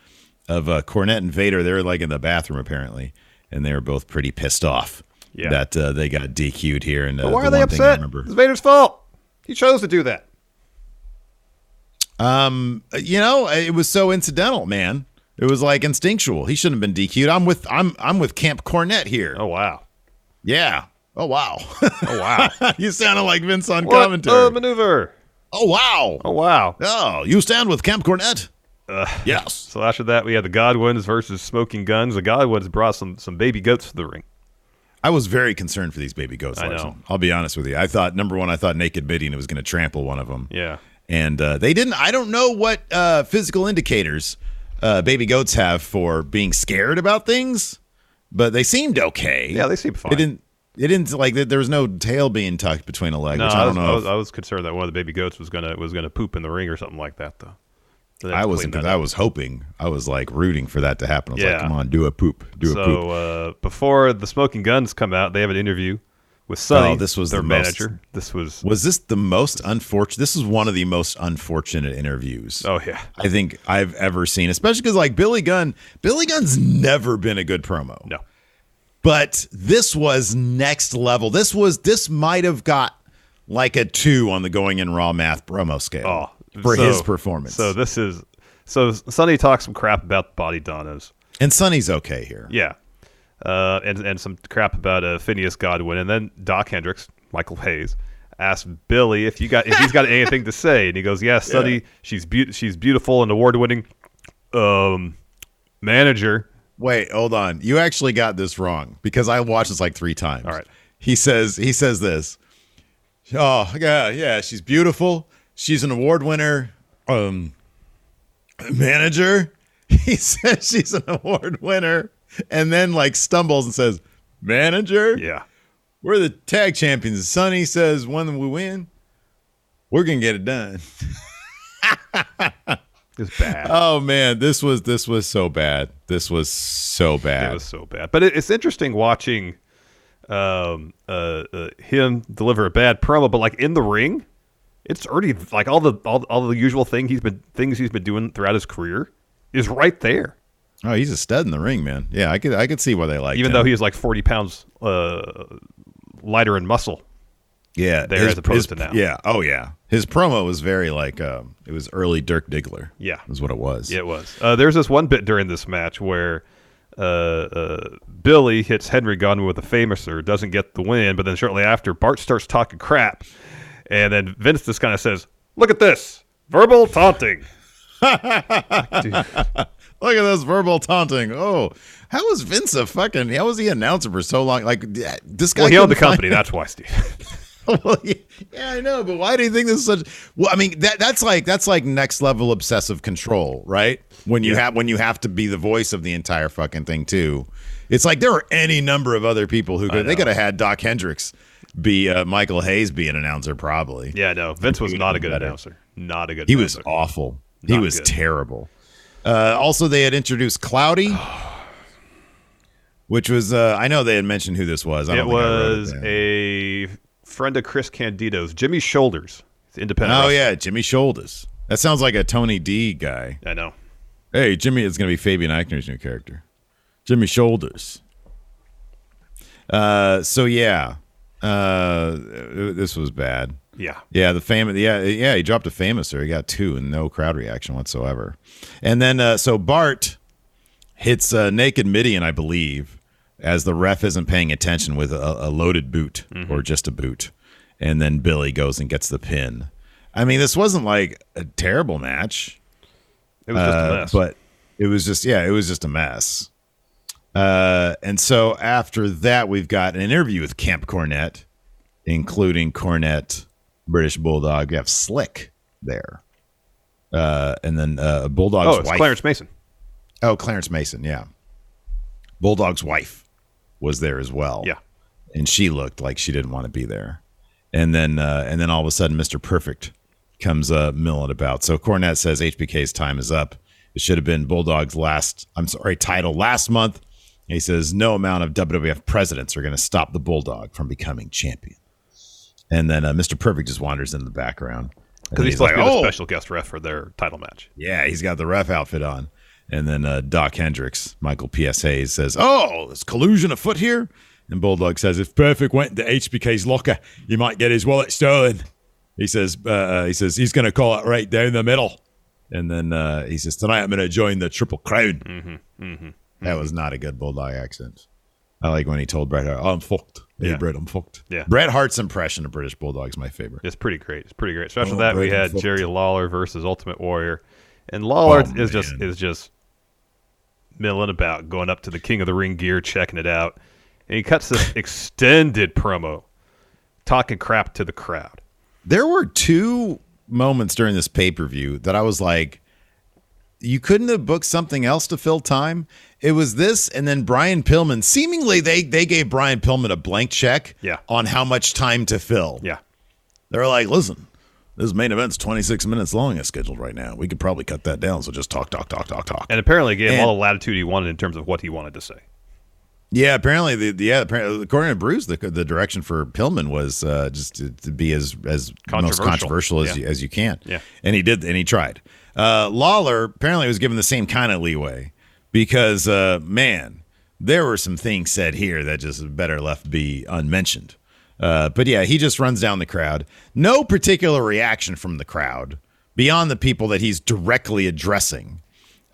[SPEAKER 1] of uh, Cornette and Vader. They're like in the bathroom apparently, and they were both pretty pissed off.
[SPEAKER 2] Yeah.
[SPEAKER 1] That uh, they got DQ'd here. And uh,
[SPEAKER 2] why
[SPEAKER 1] the
[SPEAKER 2] are they
[SPEAKER 1] one thing I
[SPEAKER 2] upset?
[SPEAKER 1] remember-
[SPEAKER 2] It's Vader's fault. He chose to do that.
[SPEAKER 1] Um, you know, it was so incidental, man. It was like instinctual. He shouldn't have been DQ'd. I'm with I'm I'm with Camp Cornette here.
[SPEAKER 2] Oh wow.
[SPEAKER 1] Yeah. Oh wow.
[SPEAKER 2] Oh wow.
[SPEAKER 1] you sounded like Vince on
[SPEAKER 2] what
[SPEAKER 1] commentary.
[SPEAKER 2] a maneuver.
[SPEAKER 1] oh wow.
[SPEAKER 2] Oh wow.
[SPEAKER 1] Oh, you stand with Camp Cornette? yes.
[SPEAKER 2] So after that, we had the Godwins versus Smoking Guns. The Godwins brought some some baby goats to the ring.
[SPEAKER 1] I was very concerned for these baby goats.
[SPEAKER 2] I know.
[SPEAKER 1] I'll be honest with you. I thought number one, I thought Naked Mideon was going to trample one of them.
[SPEAKER 2] Yeah.
[SPEAKER 1] and uh, they didn't. I don't know what uh, physical indicators uh, baby goats have for being scared about things, but they seemed okay.
[SPEAKER 2] Yeah, they seemed fine.
[SPEAKER 1] They didn't. It didn't like there was no tail being tucked between a leg,
[SPEAKER 2] No,
[SPEAKER 1] which
[SPEAKER 2] I,
[SPEAKER 1] I
[SPEAKER 2] was,
[SPEAKER 1] don't
[SPEAKER 2] I,
[SPEAKER 1] know.
[SPEAKER 2] was,
[SPEAKER 1] if-
[SPEAKER 2] I was concerned that one of the baby goats was gonna was gonna poop in the ring or something like that, though. So
[SPEAKER 1] I wasn't because I was hoping. I was like rooting for that to happen. I was
[SPEAKER 2] Yeah.
[SPEAKER 1] like, come on, do a poop, do a poop.
[SPEAKER 2] So uh, before the Smoking Guns come out, they have an interview with Sunny,
[SPEAKER 1] Oh, this was
[SPEAKER 2] their
[SPEAKER 1] the most-
[SPEAKER 2] manager. This was
[SPEAKER 1] Was this the most unfortunate? This is one of the most unfortunate interviews.
[SPEAKER 2] oh yeah,
[SPEAKER 1] I think I've ever seen, especially because like Billy Gunn, Billy Gunn's never been a good promo.
[SPEAKER 2] no,
[SPEAKER 1] but this was next level. This was this might have got like a two on the going in raw math promo scale
[SPEAKER 2] Oh,
[SPEAKER 1] for
[SPEAKER 2] so-
[SPEAKER 1] his performance.
[SPEAKER 2] So this is so Sunny talks some crap about Bodydonnas.
[SPEAKER 1] and Sunny's okay here.
[SPEAKER 2] Yeah. Uh, and and some crap about uh, Phineas Godwin, and then Doc Hendricks, Michael Hayes, asked Billy if you got if he's got anything to say, and he goes, "Yeah, Sunny,
[SPEAKER 1] Yeah.
[SPEAKER 2] she's be- she's beautiful and award winning um, manager."
[SPEAKER 1] Wait, hold on. You actually got this wrong because I watched this like three times.
[SPEAKER 2] All right.
[SPEAKER 1] He says he says this. Oh yeah, yeah. She's beautiful. She's an award winner. Um, manager. He says she's an award winner, and then like stumbles and says, "Manager."
[SPEAKER 2] Yeah,
[SPEAKER 1] We're the tag champions. Sunny says, "When we win, we're gonna get it done."
[SPEAKER 2] it's bad.
[SPEAKER 1] Oh man, this was this was so bad. This was so bad.
[SPEAKER 2] It was so bad. But it, it's interesting watching um, uh, uh, him deliver a bad promo, but like in the ring, it's already like all the all, all the usual thing he's been things he's been doing throughout his career is right there.
[SPEAKER 1] Oh, he's a stud in the ring, man. Yeah, I could I could see why they like
[SPEAKER 2] Even
[SPEAKER 1] him.
[SPEAKER 2] though he's like forty pounds uh, lighter in muscle.
[SPEAKER 1] yeah
[SPEAKER 2] there as opposed to now.
[SPEAKER 1] Yeah, oh yeah. His promo was very like um, it was early Dirk Diggler.
[SPEAKER 2] Yeah.
[SPEAKER 1] is what it was.
[SPEAKER 2] Yeah, it was. Uh, there's this one bit during this match where uh, uh, Billy hits Henry Gunn with a famouser, doesn't get the win, but then shortly after, Bart starts talking crap, and then Vince just kind of says, "Look at this, verbal taunting."
[SPEAKER 1] Look at this verbal taunting. Oh, how was Vince a fucking? How was he announcer for so long? Like this guy.
[SPEAKER 2] well, he owned the company. That's why, Steve.
[SPEAKER 1] well, yeah, yeah, I know, but why do you think this is such? Well, I mean, that that's like that's like next level obsessive control, right? When you
[SPEAKER 2] Yeah.
[SPEAKER 1] have when you have to be the voice of the entire fucking thing too. It's like there are any number of other people who could. They could have had Doc Hendricks be uh, Michael Hayes be an announcer, probably.
[SPEAKER 2] yeah, no, Vince was not a good
[SPEAKER 1] Better.
[SPEAKER 2] announcer. Not a good.
[SPEAKER 1] He was
[SPEAKER 2] announcer.
[SPEAKER 1] awful. he was
[SPEAKER 2] good.
[SPEAKER 1] terrible. Uh, also, they had introduced Cloudy, which was uh, I know they had mentioned who this was. I
[SPEAKER 2] It
[SPEAKER 1] don't think I wrote
[SPEAKER 2] was
[SPEAKER 1] down.
[SPEAKER 2] a friend of Chris Candido's, Jimmy Shoulders. Independent.
[SPEAKER 1] Oh
[SPEAKER 2] wrestler.
[SPEAKER 1] yeah, Jimmy Shoulders. That sounds like a Tony D guy.
[SPEAKER 2] I know.
[SPEAKER 1] Hey, Jimmy is going to be Fabian Aichner's new character. Jimmy Shoulders. Uh, so yeah, uh, this was bad.
[SPEAKER 2] Yeah.
[SPEAKER 1] Yeah, the famous. Yeah, yeah, he dropped a famous or he got two and no crowd reaction whatsoever. And then uh, so Bart hits uh, naked Mideon, I believe, as the ref isn't paying attention with a, a loaded boot or just a boot. And then Billy goes and gets the pin. I mean, this wasn't like a terrible match.
[SPEAKER 2] It was just a
[SPEAKER 1] Uh,
[SPEAKER 2] mess.
[SPEAKER 1] But it was just yeah, it was just a mess. Uh, and so after that, we've got an interview with Camp Cornette, including Cornette, British Bulldog. We have Slick there, uh, and then uh, Bulldog's
[SPEAKER 2] oh, it's
[SPEAKER 1] wife.
[SPEAKER 2] Clarence Mason.
[SPEAKER 1] Oh, Clarence Mason, yeah. Bulldog's wife was there as well.
[SPEAKER 2] Yeah.
[SPEAKER 1] and she looked like she didn't want to be there. And then, uh, and then all of a sudden, Mister Perfect comes uh, milling about. So Cornette says HBK's time is up. It should have been Bulldog's last. I'm sorry, title last month. He says no amount of WWF presidents are going to stop the Bulldog from becoming champion. And then uh, Mr. Perfect just wanders into the background
[SPEAKER 2] Because he's, to be
[SPEAKER 1] "Oh."
[SPEAKER 2] the special guest ref for their title match.
[SPEAKER 1] Yeah, he's got the ref outfit on. And then uh, Doc Hendricks, Michael P.S. Hayes says, Oh, there's collusion afoot here. And Bulldog says, If Perfect went to HBK's locker, you might get his wallet stolen. He says, uh, uh, he says he's going to call it right down the middle. And then uh, he says, Tonight I'm going to join the Triple Crown.
[SPEAKER 2] Mm-hmm,
[SPEAKER 1] That mm-hmm. was not a good Bulldog accent. I like when he told Bret Hart, oh, I'm fucked. Hey,
[SPEAKER 2] Yeah.
[SPEAKER 1] Bret, I'm fucked.
[SPEAKER 2] Yeah.
[SPEAKER 1] Bret Hart's impression of British Bulldog is my favorite.
[SPEAKER 2] It's pretty great. It's pretty great. So after
[SPEAKER 1] Oh,
[SPEAKER 2] that, we had Jerry Lawler versus Ultimate Warrior, and Lawler
[SPEAKER 1] Oh,
[SPEAKER 2] is just is just milling about, going up to the King of the Ring gear, checking it out, and he cuts this extended promo, talking crap to the crowd.
[SPEAKER 1] There were two moments during this pay per view that I was like, you couldn't have booked something else to fill time. It was this, and then Brian Pillman. Seemingly, they they gave Brian Pillman a blank check
[SPEAKER 2] Yeah.
[SPEAKER 1] on how much time to fill.
[SPEAKER 2] Yeah,
[SPEAKER 1] They're like, listen, this main event's 26 minutes long as scheduled right now. We could probably cut that down. So just talk, talk, talk, talk, talk.
[SPEAKER 2] and apparently gave him all the latitude he wanted in terms of what he wanted to say.
[SPEAKER 1] Yeah, apparently the the- yeah, apparently, according to Bruce, the the direction for Pillman was uh, just to, to be as as most
[SPEAKER 2] Controversial.
[SPEAKER 1] controversial as
[SPEAKER 2] Yeah.
[SPEAKER 1] you, as you can.
[SPEAKER 2] Yeah.
[SPEAKER 1] and he did, and he tried. Uh, Lawler apparently was given the same kind of leeway because uh, man, there were some things said here that just better left be unmentioned. Uh, but yeah, he just runs down the crowd. No particular reaction from the crowd beyond the people that he's directly addressing.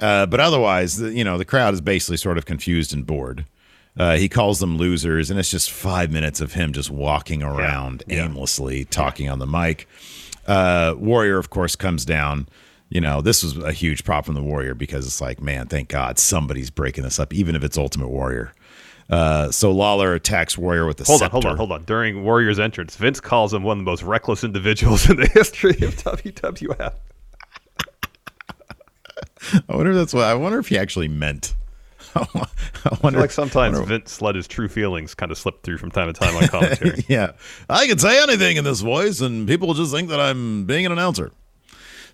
[SPEAKER 1] Uh, but otherwise, the, you know, the crowd is basically sort of confused and bored. Uh, he calls them losers, and it's just five minutes of him just walking around
[SPEAKER 2] Yeah.
[SPEAKER 1] aimlessly, talking on the mic. Uh, Warrior, of course, comes down. You know, this was a huge prop from the Warrior because it's like, man, thank God somebody's breaking this up, even if it's Ultimate Warrior. Uh, so Lawler attacks Warrior with the
[SPEAKER 2] Hold on, hold on, hold on. During Warrior's entrance, Vince calls him one of the most reckless individuals in the history of WWF.
[SPEAKER 1] I wonder if that's what I wonder if he actually meant. I
[SPEAKER 2] I
[SPEAKER 1] wonder.
[SPEAKER 2] feel like sometimes
[SPEAKER 1] wonder-
[SPEAKER 2] Vince let his true feelings kind of slip through from time to time on commentary.
[SPEAKER 1] yeah, I can say anything in this voice, and people just think that I'm being an announcer.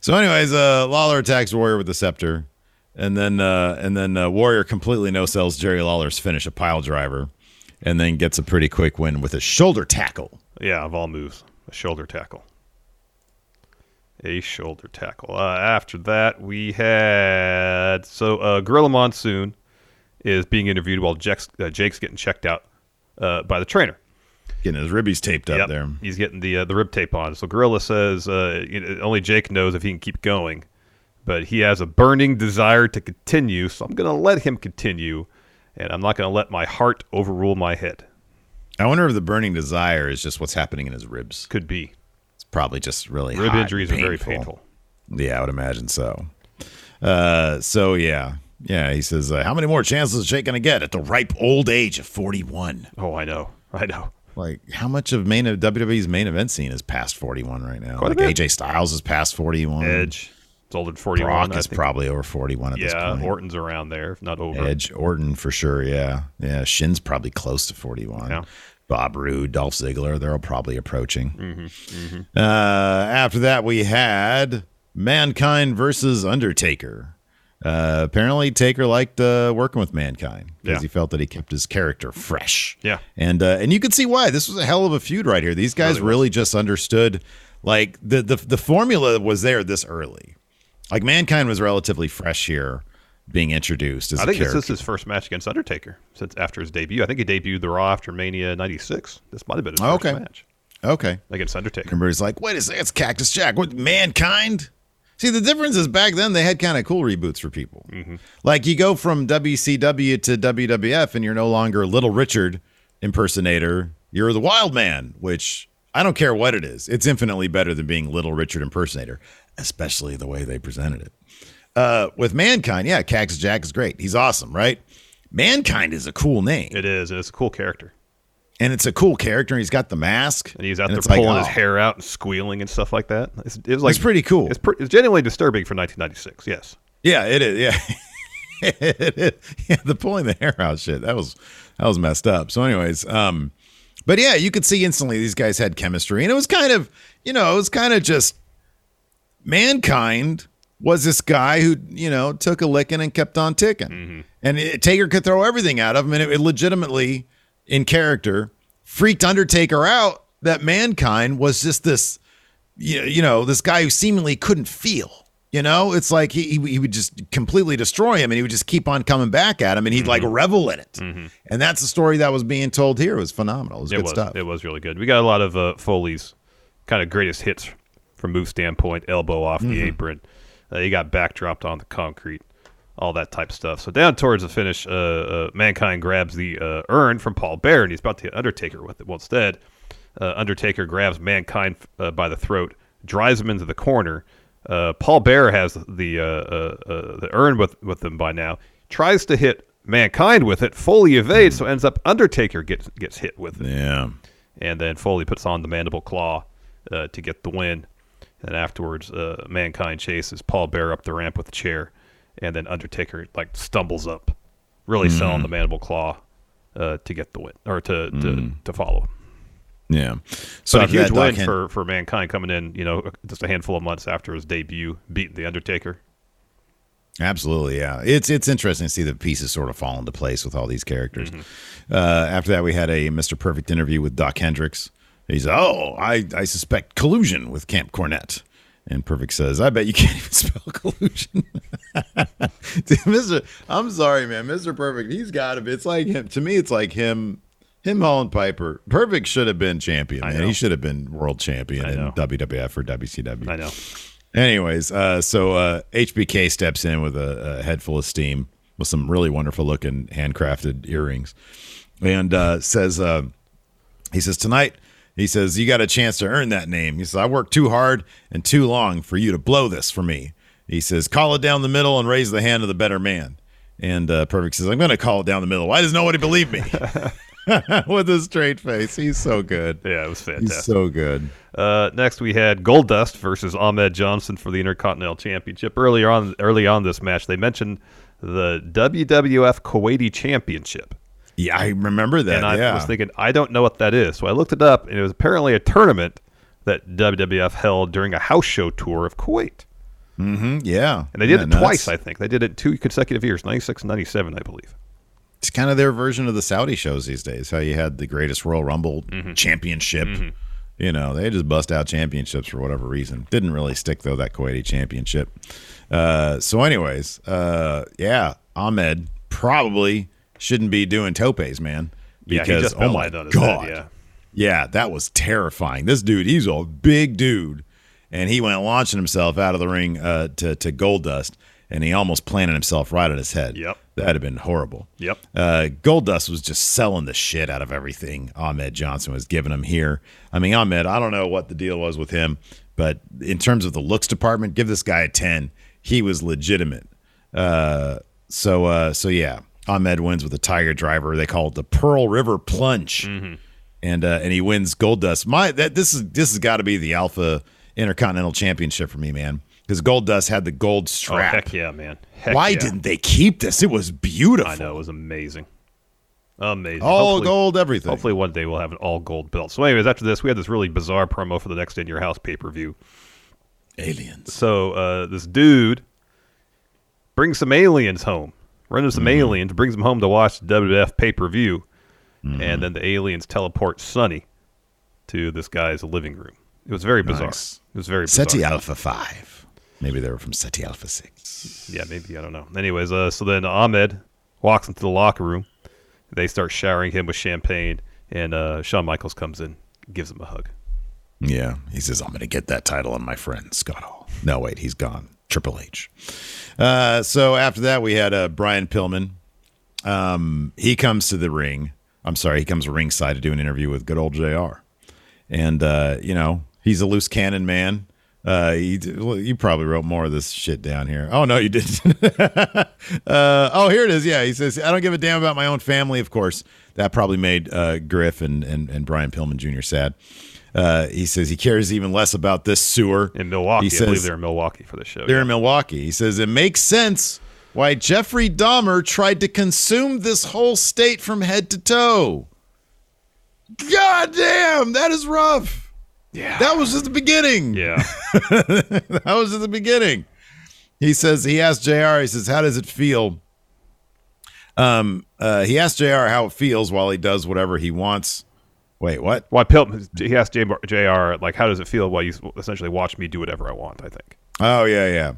[SPEAKER 1] So, anyways, uh, Lawler attacks Warrior with the scepter, and then uh, and then uh, Warrior completely no sells Jerry Lawler's finish, a pile driver, and then gets a pretty quick win with a shoulder tackle.
[SPEAKER 2] yeah, of all moves, a shoulder tackle. A shoulder tackle. Uh, after that, we had so uh, Gorilla Monsoon is being interviewed while Jake's, uh, Jake's getting checked out uh, by the trainer.
[SPEAKER 1] Getting his ribbies taped up
[SPEAKER 2] Yep,
[SPEAKER 1] there.
[SPEAKER 2] He's getting the uh, the rib tape on. So Gorilla says uh, only Jake knows if he can keep going, but he has a burning desire to continue. So I'm going to let him continue, and I'm not going to let my heart overrule my head.
[SPEAKER 1] I wonder if the burning desire is just what's happening in his ribs.
[SPEAKER 2] Could be
[SPEAKER 1] It's probably just really
[SPEAKER 2] rib
[SPEAKER 1] hot
[SPEAKER 2] injuries are very painful.
[SPEAKER 1] Yeah, I would imagine so. Uh, so yeah, yeah. He says, uh, "How many more chances is Jake going to get at the ripe old age of 41?"
[SPEAKER 2] Oh, I know, I know.
[SPEAKER 1] Like, how much of main of WWE's main event scene is past 41 right now?
[SPEAKER 2] Quite
[SPEAKER 1] like. AJ Styles is past 41.
[SPEAKER 2] Edge, it's older than 41.
[SPEAKER 1] Brock
[SPEAKER 2] I
[SPEAKER 1] is probably over 41 at this
[SPEAKER 2] yeah.
[SPEAKER 1] point.
[SPEAKER 2] Orton's around there, if not over.
[SPEAKER 1] Edge, Orton for sure. Yeah, yeah. Shin's probably close to 41.
[SPEAKER 2] Yeah.
[SPEAKER 1] Bob Roode, Dolph Ziggler, they're all probably approaching.
[SPEAKER 2] Mm-hmm,
[SPEAKER 1] Uh, after that, we had Mankind versus Undertaker. Uh, apparently, Taker liked uh, working with Mankind because
[SPEAKER 2] Yeah.
[SPEAKER 1] he felt that he kept his character fresh.
[SPEAKER 2] Yeah.
[SPEAKER 1] and uh, and you could see why this was a hell of a feud right here. These guys
[SPEAKER 2] Really
[SPEAKER 1] really just understood, like the the the formula was there this early. Like Mankind was relatively fresh here, being introduced as
[SPEAKER 2] I
[SPEAKER 1] a
[SPEAKER 2] think this is his first match against Undertaker since after his debut. I think he debuted the Raw after Mania '96. This might have been his first
[SPEAKER 1] Okay.
[SPEAKER 2] match
[SPEAKER 1] okay.
[SPEAKER 2] against Undertaker.
[SPEAKER 1] Everybody's like, wait a second, it's Cactus Jack. What mankind? See, the difference is back then they had kind of cool reboots for people. Like you go from WCW to WWF and you're no longer Little Richard impersonator. You're the Wild Man, which I don't care what it is. It's infinitely better than being Little Richard impersonator, especially the way they presented it. Uh, with Mankind, yeah, Cactus Jack is great. He's awesome, right? Mankind is a cool name.
[SPEAKER 2] It is. It's a cool character.
[SPEAKER 1] And it's a cool character. And he's got the mask.
[SPEAKER 2] And he's out there
[SPEAKER 1] it's like,
[SPEAKER 2] pulling his
[SPEAKER 1] oh,
[SPEAKER 2] hair out and squealing and stuff like that. It's, it was like
[SPEAKER 1] It's pretty cool.
[SPEAKER 2] It's, pre- it's genuinely disturbing for 1996. Yes.
[SPEAKER 1] Yeah, it is. Yeah. it is. Yeah, the pulling the hair out shit. That was that was messed up. So anyways, um but yeah, you could see instantly these guys had chemistry and it was kind of, you know, it was kind of just mankind was this guy who, you know, took a licking and kept on ticking. And it, Taker could throw everything at him and it, it legitimately in character freaked Undertaker out that mankind was just this you know, this guy who seemingly couldn't feel. You know, it's like he, he would just completely destroy him, and he would just keep on coming back at him, and he'd like
[SPEAKER 2] Mm-hmm.
[SPEAKER 1] revel in it. And that's the story that was being told here. It was phenomenal. It was
[SPEAKER 2] It
[SPEAKER 1] good
[SPEAKER 2] was.
[SPEAKER 1] stuff.
[SPEAKER 2] It was really good. We got a lot of uh, Foley's kind of greatest hits from move standpoint, elbow off
[SPEAKER 1] Mm-hmm.
[SPEAKER 2] the apron. Uh, he got backdropped on the concrete, all that type of stuff. So down towards the finish, uh, uh, Mankind grabs the uh, urn from Paul Bearer, and he's about to hit Undertaker with it. Well, instead, uh, Undertaker grabs Mankind uh, by the throat, drives him into the corner. Uh, Paul Bearer has the uh, uh, uh, the urn with with him by now. Tries to hit Mankind with it. Foley evades, so ends up Undertaker gets gets hit with it
[SPEAKER 1] yeah.
[SPEAKER 2] and then Foley puts on the mandible claw uh, to get the win. And afterwards, uh, Mankind chases Paul Bearer up the ramp with a chair, and then Undertaker like stumbles up, really selling the mandible claw uh, to get the win or to to, to follow.
[SPEAKER 1] Yeah. So
[SPEAKER 2] But a huge win for for Mankind coming in, you know, just a handful of months after his debut, beating the Undertaker.
[SPEAKER 1] Absolutely, yeah. It's it's interesting to see the pieces sort of fall into place with all these characters.
[SPEAKER 2] Mm-hmm.
[SPEAKER 1] Uh, after that, we had a Mr. Perfect interview with Dok Hendrix. He's oh, I I suspect collusion with Camp Cornette. And Perfect says, "I bet you can't even spell collusion." Dude, Mr. I'm sorry, man, Mr. Perfect. He's got to be. It's like him. To me, it's like him Him, Holland Piper. Perfect should have been champion, man. He should have been world champion in. WWF or WCW.
[SPEAKER 2] I know.
[SPEAKER 1] Anyways, uh, so uh, HBK steps in with a, a head full of steam with some really wonderful looking handcrafted earrings, and uh, says, uh, he says tonight, he says you got a chance to earn that name. He says I worked too hard and too long for you to blow this for me. He says call it down the middle and raise the hand of the better man. And uh, Perfect says I'm going to call it down the middle. Why does nobody believe me? with a straight face, he's so good.
[SPEAKER 2] Yeah, it was fantastic.
[SPEAKER 1] He's so good.
[SPEAKER 2] Uh, next, we had Goldust versus Ahmed Johnson for the Intercontinental Championship. Earlier on, early on this match, they mentioned the WWF Kuwaiti Championship,
[SPEAKER 1] Yeah, I remember that.
[SPEAKER 2] and I
[SPEAKER 1] yeah.
[SPEAKER 2] was thinking, I don't know what that is. So I looked it up, and it was apparently a tournament that WWF held during a house show tour of Kuwait,
[SPEAKER 1] Mm, yeah,
[SPEAKER 2] and they did
[SPEAKER 1] Yeah,
[SPEAKER 2] it
[SPEAKER 1] nuts.
[SPEAKER 2] twice. I think they did it two consecutive years, '96 and '97, I believe.
[SPEAKER 1] It's kind of their version of the Saudi shows these days. How you had the greatest Royal Rumble
[SPEAKER 2] Mm-hmm.
[SPEAKER 1] championship. You know, they just bust out championships for whatever reason. Didn't really stick though that Kuwaiti championship. Uh, so, anyways, uh, yeah, Ahmed probably shouldn't be doing topes, man.
[SPEAKER 2] Yeah,
[SPEAKER 1] Because
[SPEAKER 2] he just
[SPEAKER 1] oh my
[SPEAKER 2] his head,
[SPEAKER 1] god,
[SPEAKER 2] yeah.
[SPEAKER 1] yeah, that was terrifying. This dude, he's a big dude, and he went launching himself out of the ring uh, to to Goldust, and he almost planted himself right on his head.
[SPEAKER 2] Yep.
[SPEAKER 1] that'd have been horrible.
[SPEAKER 2] Yep.
[SPEAKER 1] Uh, Goldust was just selling the shit out of everything Ahmed Johnson was giving him here. I mean, Ahmed, I don't know what the deal was with him, but in terms of the looks department, give this guy a 10. He was legitimate. Uh, so, uh, so yeah, Ahmed wins with a Tiger Driver. They call it the Pearl River Plunge, and uh, and he wins Goldust. My that this is this has got to be the Alpha Intercontinental Championship for me, man, because Goldust had the gold
[SPEAKER 2] Oh,
[SPEAKER 1] strap.
[SPEAKER 2] heck yeah, man! Heck
[SPEAKER 1] Why
[SPEAKER 2] yeah.
[SPEAKER 1] didn't they keep this? It was beautiful.
[SPEAKER 2] I know it was amazing, amazing.
[SPEAKER 1] All
[SPEAKER 2] Hopefully-
[SPEAKER 1] gold, everything.
[SPEAKER 2] Hopefully one day we'll have an all gold belt. So, anyways, after this, we had this really bizarre promo for the next In Your House pay per view.
[SPEAKER 1] aliens.
[SPEAKER 2] So uh, this dude brings some aliens home, runs some
[SPEAKER 1] Mm-hmm.
[SPEAKER 2] aliens, brings them home to watch the WWF pay per view,
[SPEAKER 1] Mm-hmm.
[SPEAKER 2] and then the aliens teleport Sunny to this guy's living room. It was very bizarre.
[SPEAKER 1] Nice.
[SPEAKER 2] It was very bizarre.
[SPEAKER 1] Ceti Alpha 5. Maybe they were from Ceti Alpha 6.
[SPEAKER 2] Yeah, maybe I don't know. Anyways, uh, so then Ahmed walks into the locker room. They start showering him with champagne, and uh, Shawn Michaels comes in, gives him a hug.
[SPEAKER 1] Yeah. He says, I'm going to get that title on my friend, Scott Hall. No, wait, he's gone. Triple H. Uh, so after that, we had uh, Brian Pillman. Um, he comes to the ring. I'm sorry, he comes ringside to do an interview with good old JR. And, uh, you know, he's a loose cannon man. Uh, well, you probably wrote more of this shit down here. Oh, no, you didn't. uh, oh, here it is. Yeah, he says, I don't give a damn about my own family, of course. That probably made uh, Griff and, and, and Brian Pillman Jr. sad. Uh, he says he cares even less about this sewer.
[SPEAKER 2] In Milwaukee,
[SPEAKER 1] He
[SPEAKER 2] I believe
[SPEAKER 1] says-
[SPEAKER 2] they're in Milwaukee for the show.
[SPEAKER 1] they're
[SPEAKER 2] yeah.
[SPEAKER 1] in Milwaukee. He says it makes sense why Jeffrey Dahmer tried to consume this whole state from head to toe. God damn, that is rough.
[SPEAKER 2] Yeah.
[SPEAKER 1] That was just the beginning.
[SPEAKER 2] yeah.
[SPEAKER 1] that was at the beginning. He says he asked Jr. He says, "How does it feel?" Um, uh, he asked Jr. how it feels while he does whatever he wants. Wait, what?
[SPEAKER 2] Well, Pilt? he asked J- JR, like, how does it feel while you essentially watch me do whatever I want, I think.
[SPEAKER 1] Oh yeah, yeah.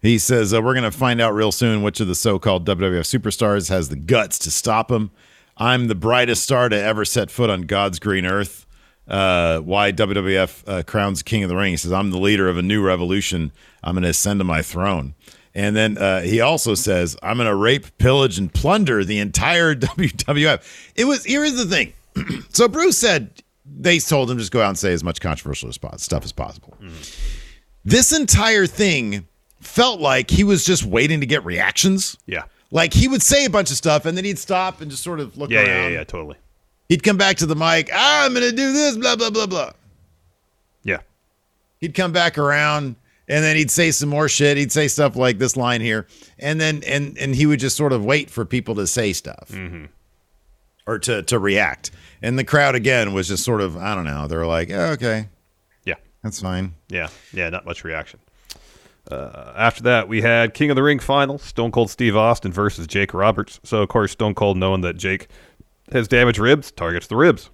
[SPEAKER 1] He says uh, we're going to find out real soon which of the so-called WWF superstars has the guts to stop him. I'm the brightest star to ever set foot on God's green earth. Uh, why WWF uh, crowns King of the Ring? He says I'm the leader of a new revolution. I'm going to ascend to my throne. And then uh, he also says I'm going to rape, pillage, and plunder the entire WWF. It was here's the thing. so Bruce said they told him just go out and say as much controversial stuff as possible this entire thing felt like he was just waiting to get reactions.
[SPEAKER 2] Yeah.
[SPEAKER 1] Like he would say a bunch of stuff and then he'd stop and just sort of look
[SPEAKER 2] Yeah,
[SPEAKER 1] around.
[SPEAKER 2] yeah, yeah, yeah, totally.
[SPEAKER 1] He'd come back to the mic. Ah, I'm going to do this, blah, blah, blah, blah.
[SPEAKER 2] Yeah.
[SPEAKER 1] He'd come back around and then he'd say some more shit. He'd say stuff like this line here. And then, and, and he would just sort of wait for people to say stuff
[SPEAKER 2] Mm-hmm.
[SPEAKER 1] or to, to react. And the crowd again was just sort of, I don't know. They're like, yeah, okay,
[SPEAKER 2] Yeah.
[SPEAKER 1] that's fine.
[SPEAKER 2] Yeah. Yeah, not much reaction. Uh, after that, we had King of the Ring final Stone Cold Steve Austin versus Jake Roberts. So, of course, Stone Cold, knowing that Jake has damaged ribs, targets the ribs.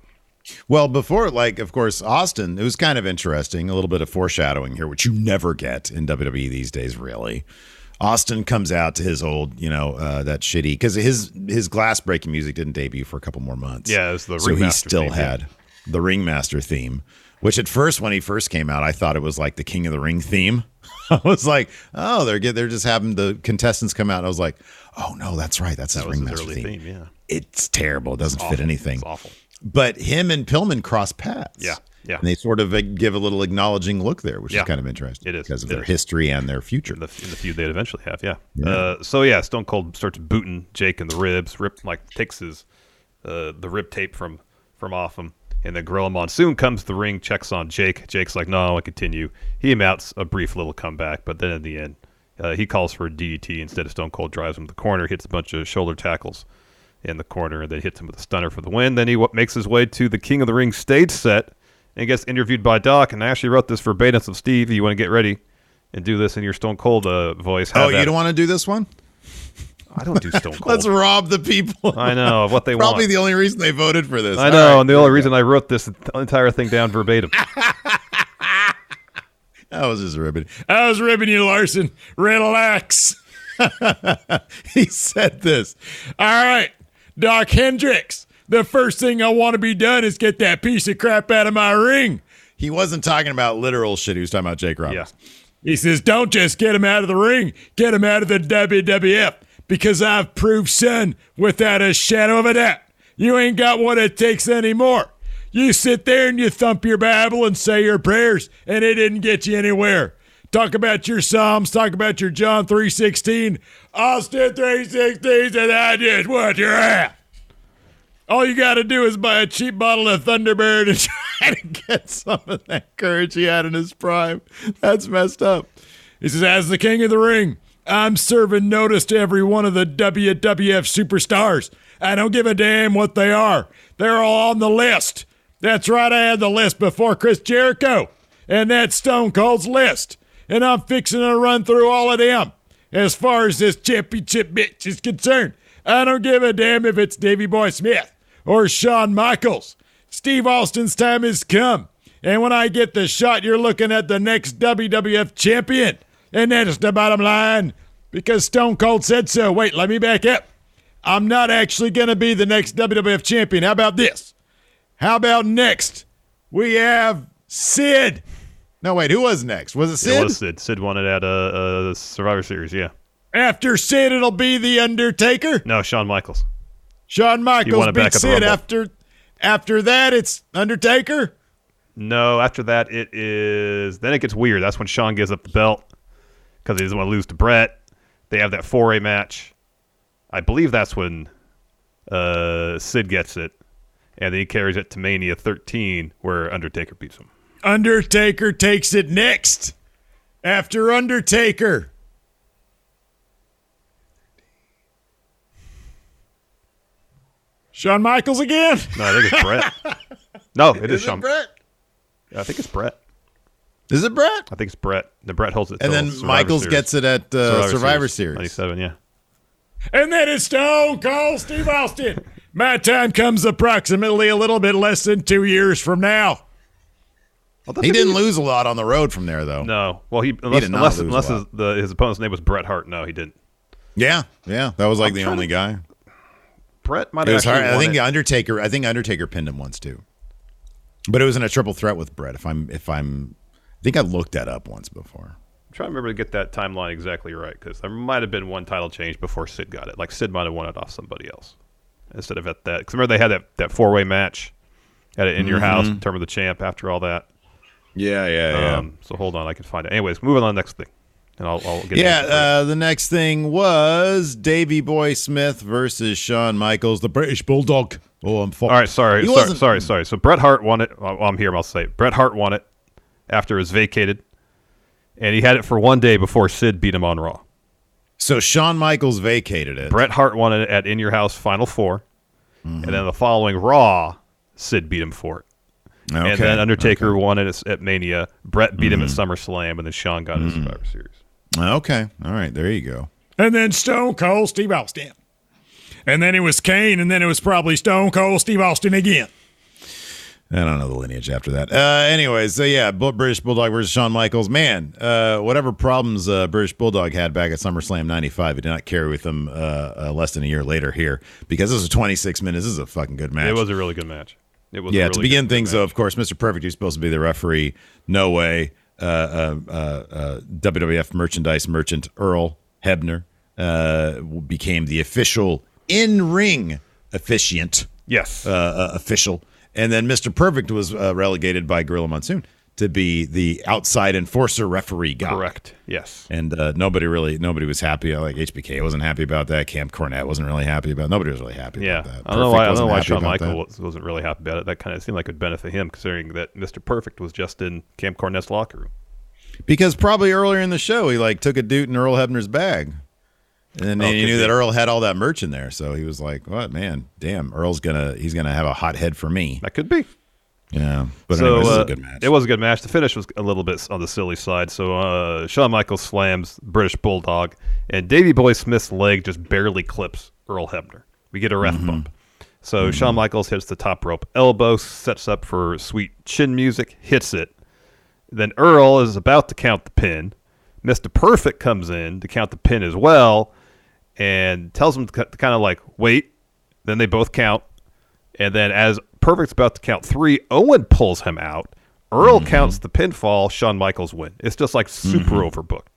[SPEAKER 1] Well, before, like, of course, Austin, it was kind of interesting. A little bit of foreshadowing here, which you never get in WWE these days, really. Austin comes out to his old, you know, uh, that shitty because his his glass breaking music didn't debut for a couple more months.
[SPEAKER 2] Yeah, it was the
[SPEAKER 1] so he still
[SPEAKER 2] theme, yeah.
[SPEAKER 1] had the Ringmaster theme, which at first when he first came out, I thought it was like the King of the Ring theme. I was like, oh, they're get they're just having the contestants come out. I was like, oh no, that's right, that's
[SPEAKER 2] That his
[SPEAKER 1] Ringmaster theme.
[SPEAKER 2] theme. Yeah,
[SPEAKER 1] It's terrible. It doesn't fit
[SPEAKER 2] Awful.
[SPEAKER 1] anything.
[SPEAKER 2] It's awful.
[SPEAKER 1] But him and Pillman cross paths.
[SPEAKER 2] Yeah, yeah.
[SPEAKER 1] And they sort of give a little acknowledging look there, which
[SPEAKER 2] Yeah.
[SPEAKER 1] is kind of interesting.
[SPEAKER 2] It is.
[SPEAKER 1] because of
[SPEAKER 2] It
[SPEAKER 1] their
[SPEAKER 2] is.
[SPEAKER 1] history and their future.
[SPEAKER 2] the, the feud they'd eventually have. Yeah. Uh, so yeah, Stone Cold starts booting Jake in the ribs. Rip like takes his uh, the rib tape from from off him, and then Gorilla Monsoon comes to the ring, checks on Jake. Jake's like, "No, I want to continue." He mounts a brief little comeback, but then in the end, uh, he calls for a DDT instead of Stone Cold drives him to the corner, hits a bunch of shoulder tackles in the corner, and then hits him with a stunner for the win. Then he w- makes his way to the King of the Ring stage set and gets interviewed by Doc. And I actually wrote this verbatim. So Steve, you want to get ready and do this in your Stone Cold uh, voice?
[SPEAKER 1] oh, you don't want to do this one?
[SPEAKER 2] I don't do Stone Cold.
[SPEAKER 1] Let's rob the people.
[SPEAKER 2] I know of what they
[SPEAKER 1] Probably
[SPEAKER 2] want.
[SPEAKER 1] Probably the only reason they voted for this.
[SPEAKER 2] I
[SPEAKER 1] All
[SPEAKER 2] know,
[SPEAKER 1] right.
[SPEAKER 2] and the only reason I wrote this entire thing down verbatim.
[SPEAKER 1] I was just ribbing. I was ribbing you, Larson. Relax. he said this. All right, Dok Hendrix. The first thing I want to be done is get that piece of crap out of my ring. He wasn't talking about literal shit. He was talking about Jake Roberts.
[SPEAKER 2] Yeah.
[SPEAKER 1] He says, don't just get him out of the ring, get him out of the WWF because I've proved, son, without a shadow of a doubt, you ain't got what it takes anymore. You sit there and you thump your Bible and say your prayers, and it didn't get you anywhere. Talk about your Psalms, talk about your John 3.16. Austin 3.16 said, I just want your ass. All you got to do is buy a cheap bottle of Thunderbird and try to get some of that courage he had in his prime. That's messed up. He says, as the king of the ring, I'm serving notice to every one of the WWF superstars. I don't give a damn what they are. They're all on the list. That's right, I had the list before Chris Jericho. And that's Stone Cold's list. And I'm fixing to run through all of them. As far as this championship bitch is concerned, I don't give a damn if it's Davy Boy Smith or Shawn Michaels. Steve Austin's time has come. And when I get the shot, you're looking at the next WWF champion. And that's the bottom line because Stone Cold said so. Wait, let me back up. I'm not actually going to be the next WWF champion. How about this? How about next? We have Sid. No, wait, who was next? Was it Sid?
[SPEAKER 2] It was Sid. Sid won it at a, a Survivor Series. Yeah.
[SPEAKER 1] After Sid, it'll be The Undertaker.
[SPEAKER 2] No, Shawn Michaels.
[SPEAKER 1] Shawn Michaels
[SPEAKER 2] won it back
[SPEAKER 1] beats Sid. After, after that, it's Undertaker.
[SPEAKER 2] No, after that it is. Then it gets weird. That's when Shawn gives up the belt because he doesn't want to lose to Bret. They have that four A match. I believe that's when uh, Sid gets it, and then he carries it to Mania 13, where Undertaker beats him.
[SPEAKER 1] Undertaker takes it next. After Undertaker. Shawn Michaels again?
[SPEAKER 2] No, I think it's Bret. No, it is,
[SPEAKER 1] Is
[SPEAKER 2] Shawn.
[SPEAKER 1] it Bret?
[SPEAKER 2] I think it's Bret.
[SPEAKER 1] Is it Bret?
[SPEAKER 2] I think it's Bret. The Bret holds it.
[SPEAKER 1] And then
[SPEAKER 2] Survivor
[SPEAKER 1] Michaels
[SPEAKER 2] Series.
[SPEAKER 1] gets it at uh, Survivor, Series.
[SPEAKER 2] 97, yeah.
[SPEAKER 1] And then it's Stone Cold Steve Austin. My time comes approximately a little bit less than two years from now. He didn't lose a lot on the road from there, though.
[SPEAKER 2] No. Well, he unless,
[SPEAKER 1] did not
[SPEAKER 2] unless,
[SPEAKER 1] lose a
[SPEAKER 2] unless his, the, his opponent's name was Bret Hart. No, he didn't.
[SPEAKER 1] Yeah, yeah, that was like
[SPEAKER 2] I'm
[SPEAKER 1] the only
[SPEAKER 2] to-
[SPEAKER 1] guy.
[SPEAKER 2] Bret might have
[SPEAKER 1] hard. I think
[SPEAKER 2] it.
[SPEAKER 1] Undertaker. I think Undertaker pinned him once too, but it was in a triple threat with Bret. If I'm, if I'm, I think I looked that up once before.
[SPEAKER 2] I'm trying to remember to get that timeline exactly right because there might have been one title change before Sid got it. Like Sid might have won it off somebody else instead of at that. Because remember they had that, that four way match at it in your house,
[SPEAKER 1] Mm-hmm.
[SPEAKER 2] term of the champ. After all that,
[SPEAKER 1] Yeah, yeah,
[SPEAKER 2] um, so hold on, I can find it. Anyways, moving on to the next thing, and I'll, I'll get
[SPEAKER 1] yeah. Uh, the next thing was Davy Boy Smith versus Shawn Michaels, the British Bulldog. Oh, I'm fucked.
[SPEAKER 2] all right, sorry,
[SPEAKER 1] He
[SPEAKER 2] sorry, sorry, sorry. So Bret Hart won it. Well, I'm here. I'll say it. Bret Hart won it after it was vacated, and he had it for one day before Sid beat him on Raw.
[SPEAKER 1] So Shawn Michaels vacated it.
[SPEAKER 2] Bret Hart won it at In Your House Final 4
[SPEAKER 1] Mm-hmm.
[SPEAKER 2] and then the following Raw, Sid beat him for it.
[SPEAKER 1] Okay.
[SPEAKER 2] And then Undertaker won it at, at Mania. Bret beat him
[SPEAKER 1] Mm-hmm.
[SPEAKER 2] at SummerSlam, and then Shawn got his Survivor Series.
[SPEAKER 1] Okay. All right. There you go.
[SPEAKER 3] And then Stone Cold Steve Austin. And then it was Kane, and then it was probably Stone Cold Steve Austin again.
[SPEAKER 1] I don't know the lineage after that. Uh, anyways, so yeah, British Bulldog versus Shawn Michaels. Man, uh, whatever problems uh, British Bulldog had back at SummerSlam '95, he did not carry with him uh, uh, less than a year later here because this was 26 minutes. This is a fucking good match.
[SPEAKER 2] It was a really good match. It was a
[SPEAKER 1] yeah,
[SPEAKER 2] really
[SPEAKER 1] to begin
[SPEAKER 2] good
[SPEAKER 1] things,
[SPEAKER 2] match.
[SPEAKER 1] though, of course, Mr. Perfect, who's supposed to be the referee, no way. Uh, uh, uh, uh, WWF merchandise merchant Earl Hebner uh, became the official in ring officiant
[SPEAKER 2] Yes.
[SPEAKER 1] uh, uh, official, and then Mr. Perfect was uh, relegated by Gorilla Monsoon to be the outside enforcer referee guy.
[SPEAKER 2] Correct. Yes.
[SPEAKER 1] And uh, nobody really, nobody was happy. Like HBK wasn't happy about that. Camp Cornette wasn't really happy about. Nobody was really happy
[SPEAKER 2] Yeah.
[SPEAKER 1] about that.
[SPEAKER 2] I don't know why. I don't know why Shawn Michael
[SPEAKER 1] that.
[SPEAKER 2] was, wasn't really happy about it. That kind of seemed like it would benefit him, considering that Mr. Perfect was just in Camp Cornette's locker room.
[SPEAKER 1] Because probably earlier in the show, he like took a dude in Earl Hebner's bag. And then
[SPEAKER 2] Oh,
[SPEAKER 1] he knew that Earl had all that merch in there. So he was like, what, man? Damn, Earl's going to, he's going to have a hot head for me.
[SPEAKER 2] That could be.
[SPEAKER 1] Yeah. But
[SPEAKER 2] so
[SPEAKER 1] anyway, this is
[SPEAKER 2] uh,
[SPEAKER 1] a good match.
[SPEAKER 2] it was a good match. The finish was a little bit on the silly side. So uh, Shawn Michaels slams British Bulldog, and Davy Boy Smith's leg just barely clips Earl Hebner. We get a ref
[SPEAKER 1] Mm-hmm.
[SPEAKER 2] bump. So Shawn Michaels hits the top rope elbow, sets up for sweet chin music, hits it. Then Earl is about to count the pin. Mr. Perfect comes in to count the pin as well, and tells him to kind of like wait. Then they both count. And then as Perfect's about to count three, Owen pulls him out. Earl
[SPEAKER 1] Mm-hmm.
[SPEAKER 2] counts the pinfall. Shawn Michaels win. It's just like super overbooked.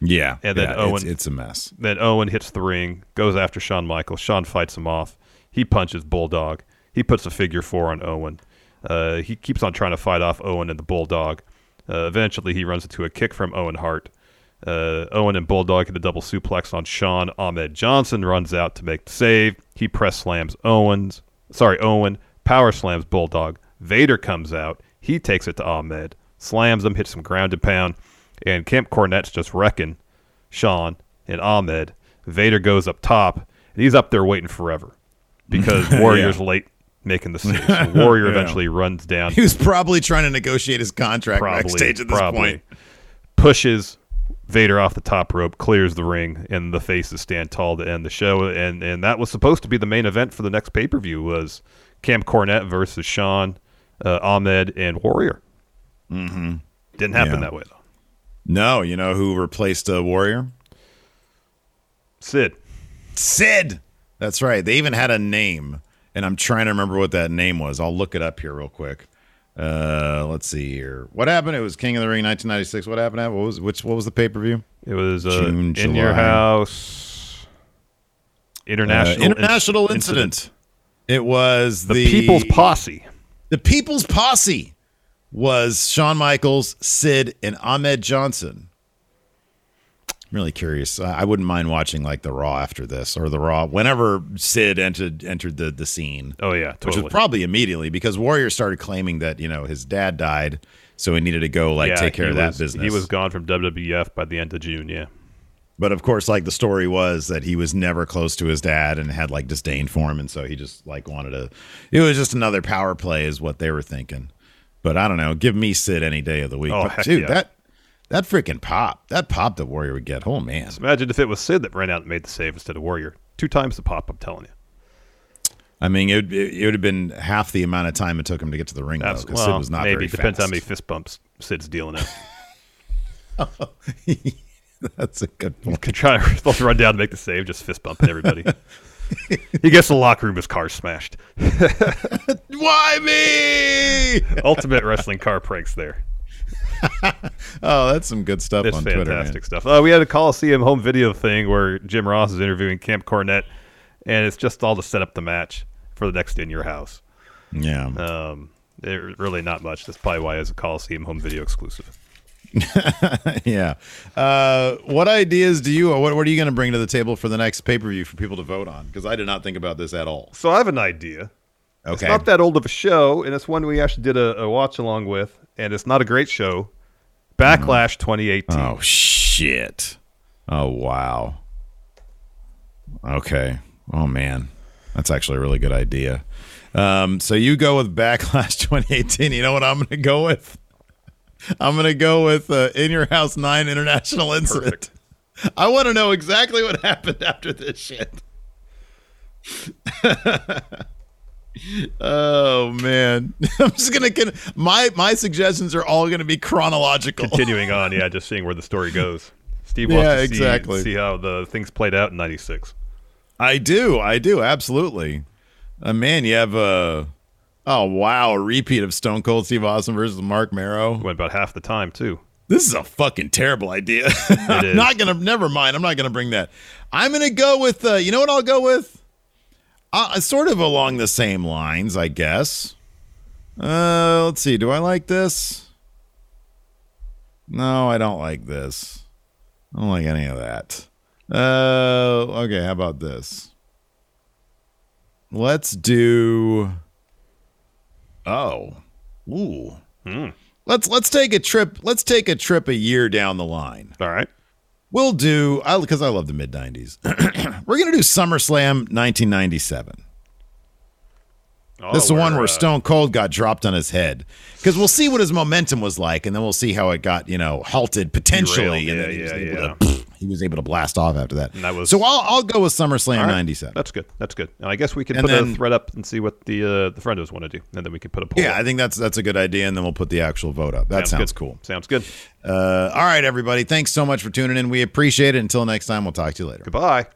[SPEAKER 1] yeah.
[SPEAKER 2] and then
[SPEAKER 1] yeah,
[SPEAKER 2] Owen-
[SPEAKER 1] It's, it's a mess.
[SPEAKER 2] Then Owen hits the ring, goes after Shawn Michaels. Shawn fights him off. He punches Bulldog. He puts a figure four on Owen. Uh, he keeps on trying to fight off Owen and the Bulldog. Uh, eventually, he runs into a kick from Owen Hart. Uh, Owen and Bulldog hit a double suplex on Shawn. Ahmed Johnson runs out to make the save. He press slams Owens. Sorry, Owen. Power slams Bulldog. Vader comes out. He takes it to Ahmed. Slams him, hits some ground and pound. And Camp Cornette's just wrecking Shawn and Ahmed. Vader goes up top. And he's up there waiting forever because Warrior's late making the save. So Warrior
[SPEAKER 1] Yeah.
[SPEAKER 2] eventually runs down
[SPEAKER 1] He was probably trying to negotiate his contract
[SPEAKER 2] probably,
[SPEAKER 1] backstage at this
[SPEAKER 2] probably.
[SPEAKER 1] point.
[SPEAKER 2] Pushes Vader off the top rope, clears the ring, and the faces stand tall to end the show. And and that was supposed to be the main event for the next pay per view was Camp Cornette versus Shawn, uh, Ahmed, and Warrior. Mm-hmm. Didn't happen
[SPEAKER 1] Yeah.
[SPEAKER 2] that way though.
[SPEAKER 1] No, you know who replaced uh, Warrior?
[SPEAKER 2] Sid.
[SPEAKER 1] Sid. That's right. They even had a name, and I'm trying to remember what that name was. I'll look it up here real quick. Uh, let's see here. What happened? It was King of the Ring, 1996. What happened? What was which? What was the pay per view?
[SPEAKER 2] It was uh,
[SPEAKER 1] June,
[SPEAKER 2] in your
[SPEAKER 1] July.
[SPEAKER 2] house. International
[SPEAKER 1] Uh, International incident. It was
[SPEAKER 2] The,
[SPEAKER 1] the,
[SPEAKER 2] People's Posse.
[SPEAKER 1] The People's Posse was Shawn Michaels, Sid, and Ahmed Johnson. I'm really curious. I wouldn't mind watching like the Raw after this or the Raw whenever Sid entered entered the the scene.
[SPEAKER 2] Oh yeah,
[SPEAKER 1] which was probably immediately because Warrior started claiming that you know his dad died, so he needed to go like
[SPEAKER 2] yeah,
[SPEAKER 1] take care of that business.
[SPEAKER 2] He was gone from WWF by the end of June. Yeah.
[SPEAKER 1] but of course, like the story was that he was never close to his dad and had like disdain for him, and so he just like wanted to. It was just another power play, is what they were thinking. But I don't know. Give me Sid any day of the week.
[SPEAKER 2] Oh,
[SPEAKER 1] But, dude,
[SPEAKER 2] yeah.
[SPEAKER 1] that that freaking pop, that pop that Warrior would get. Oh man,
[SPEAKER 2] Imagine if it was Sid that ran out and made the save instead of Warrior. Two times the pop. I'm telling you.
[SPEAKER 1] I mean, it would- it would have been half the amount of time it took him to get to the ring though, because
[SPEAKER 2] well,
[SPEAKER 1] Sid was not
[SPEAKER 2] maybe
[SPEAKER 1] very
[SPEAKER 2] depends
[SPEAKER 1] fast.
[SPEAKER 2] how many fist bumps Sid's dealing out.
[SPEAKER 1] That's a good point.
[SPEAKER 2] Could try supposed to run down to make the save, just fist bumping everybody. he gets the locker room, his car's smashed.
[SPEAKER 1] Why me?
[SPEAKER 2] Ultimate wrestling car pranks there.
[SPEAKER 1] Oh, that's some good stuff
[SPEAKER 2] It's
[SPEAKER 1] on Twitter.
[SPEAKER 2] fantastic
[SPEAKER 1] man.
[SPEAKER 2] stuff. Uh, we had a Coliseum home video thing where Jim Ross is interviewing Camp Cornette, and it's just all to set up the match for the next In Your House.
[SPEAKER 1] Yeah.
[SPEAKER 2] Um, it, really not much. That's probably why it's a Coliseum home video exclusive.
[SPEAKER 1] yeah. Uh, what ideas do you, or what, what are you going to bring to the table for the next pay per view for people to vote on? Because I did not think about this at all.
[SPEAKER 2] So I have an idea. It's
[SPEAKER 1] Okay.
[SPEAKER 2] not that old of a show, and it's one we actually did a, a watch along with, and it's not a great show. Backlash 2018.
[SPEAKER 1] oh, shit. Oh, wow. Okay. Oh, man. That's actually a really good idea. Um, so you go with Backlash 2018. You know what I'm going to go with? I'm going to go with uh, In Your House 9 International Incident. I want to know exactly what happened after this shit. Oh man, I'm just gonna get my my suggestions are all gonna be chronological.
[SPEAKER 2] Continuing on, yeah, just seeing where the story goes. Steve wants
[SPEAKER 1] Yeah,
[SPEAKER 2] to see,
[SPEAKER 1] exactly.
[SPEAKER 2] see how the things played out in '96.
[SPEAKER 1] I do, I do, absolutely. Uh, man, you have a oh wow, a repeat of Stone Cold Steve Austin versus Marc Mero.
[SPEAKER 2] Went about half the time too.
[SPEAKER 1] This is a fucking terrible idea. I'm not gonna. Never mind. I'm not gonna bring that. I'm gonna go with. Uh, you know what I'll go with? Uh, sort of along the same lines, I guess. Uh, let's see. Do I like this? No, I don't like this. I don't like any of that. Uh, okay. How about this? Let's do. Oh, ooh. Let's let's take a trip. Let's take a trip a year down the line.
[SPEAKER 2] All right.
[SPEAKER 1] We'll do because I love the mid '90s. We're gonna do SummerSlam 1997.
[SPEAKER 2] Oh,
[SPEAKER 1] This is the one where
[SPEAKER 2] uh,
[SPEAKER 1] Stone Cold got dropped on his head. Because we'll see what his momentum was like, and then we'll see how it got, you know, halted potentially.
[SPEAKER 2] Derailed,
[SPEAKER 1] and then he,
[SPEAKER 2] yeah,
[SPEAKER 1] was
[SPEAKER 2] yeah,
[SPEAKER 1] able To, he was able to blast off after that.
[SPEAKER 2] That was-
[SPEAKER 1] so I'll, I'll go with SummerSlam
[SPEAKER 2] right.
[SPEAKER 1] '97.
[SPEAKER 2] That's good. That's good. And I guess we can
[SPEAKER 1] And
[SPEAKER 2] put
[SPEAKER 1] then-
[SPEAKER 2] a thread up and see what the uh, the friendos want to do, and then we can put a poll.
[SPEAKER 1] Yeah,
[SPEAKER 2] up.
[SPEAKER 1] I think that's that's a good idea, and then we'll put the actual vote up. That sounds
[SPEAKER 2] good.
[SPEAKER 1] cool.
[SPEAKER 2] Sounds good.
[SPEAKER 1] Uh, all right, everybody. Thanks so much for tuning in. We appreciate it. Until next time, we'll talk to you later.
[SPEAKER 2] Goodbye.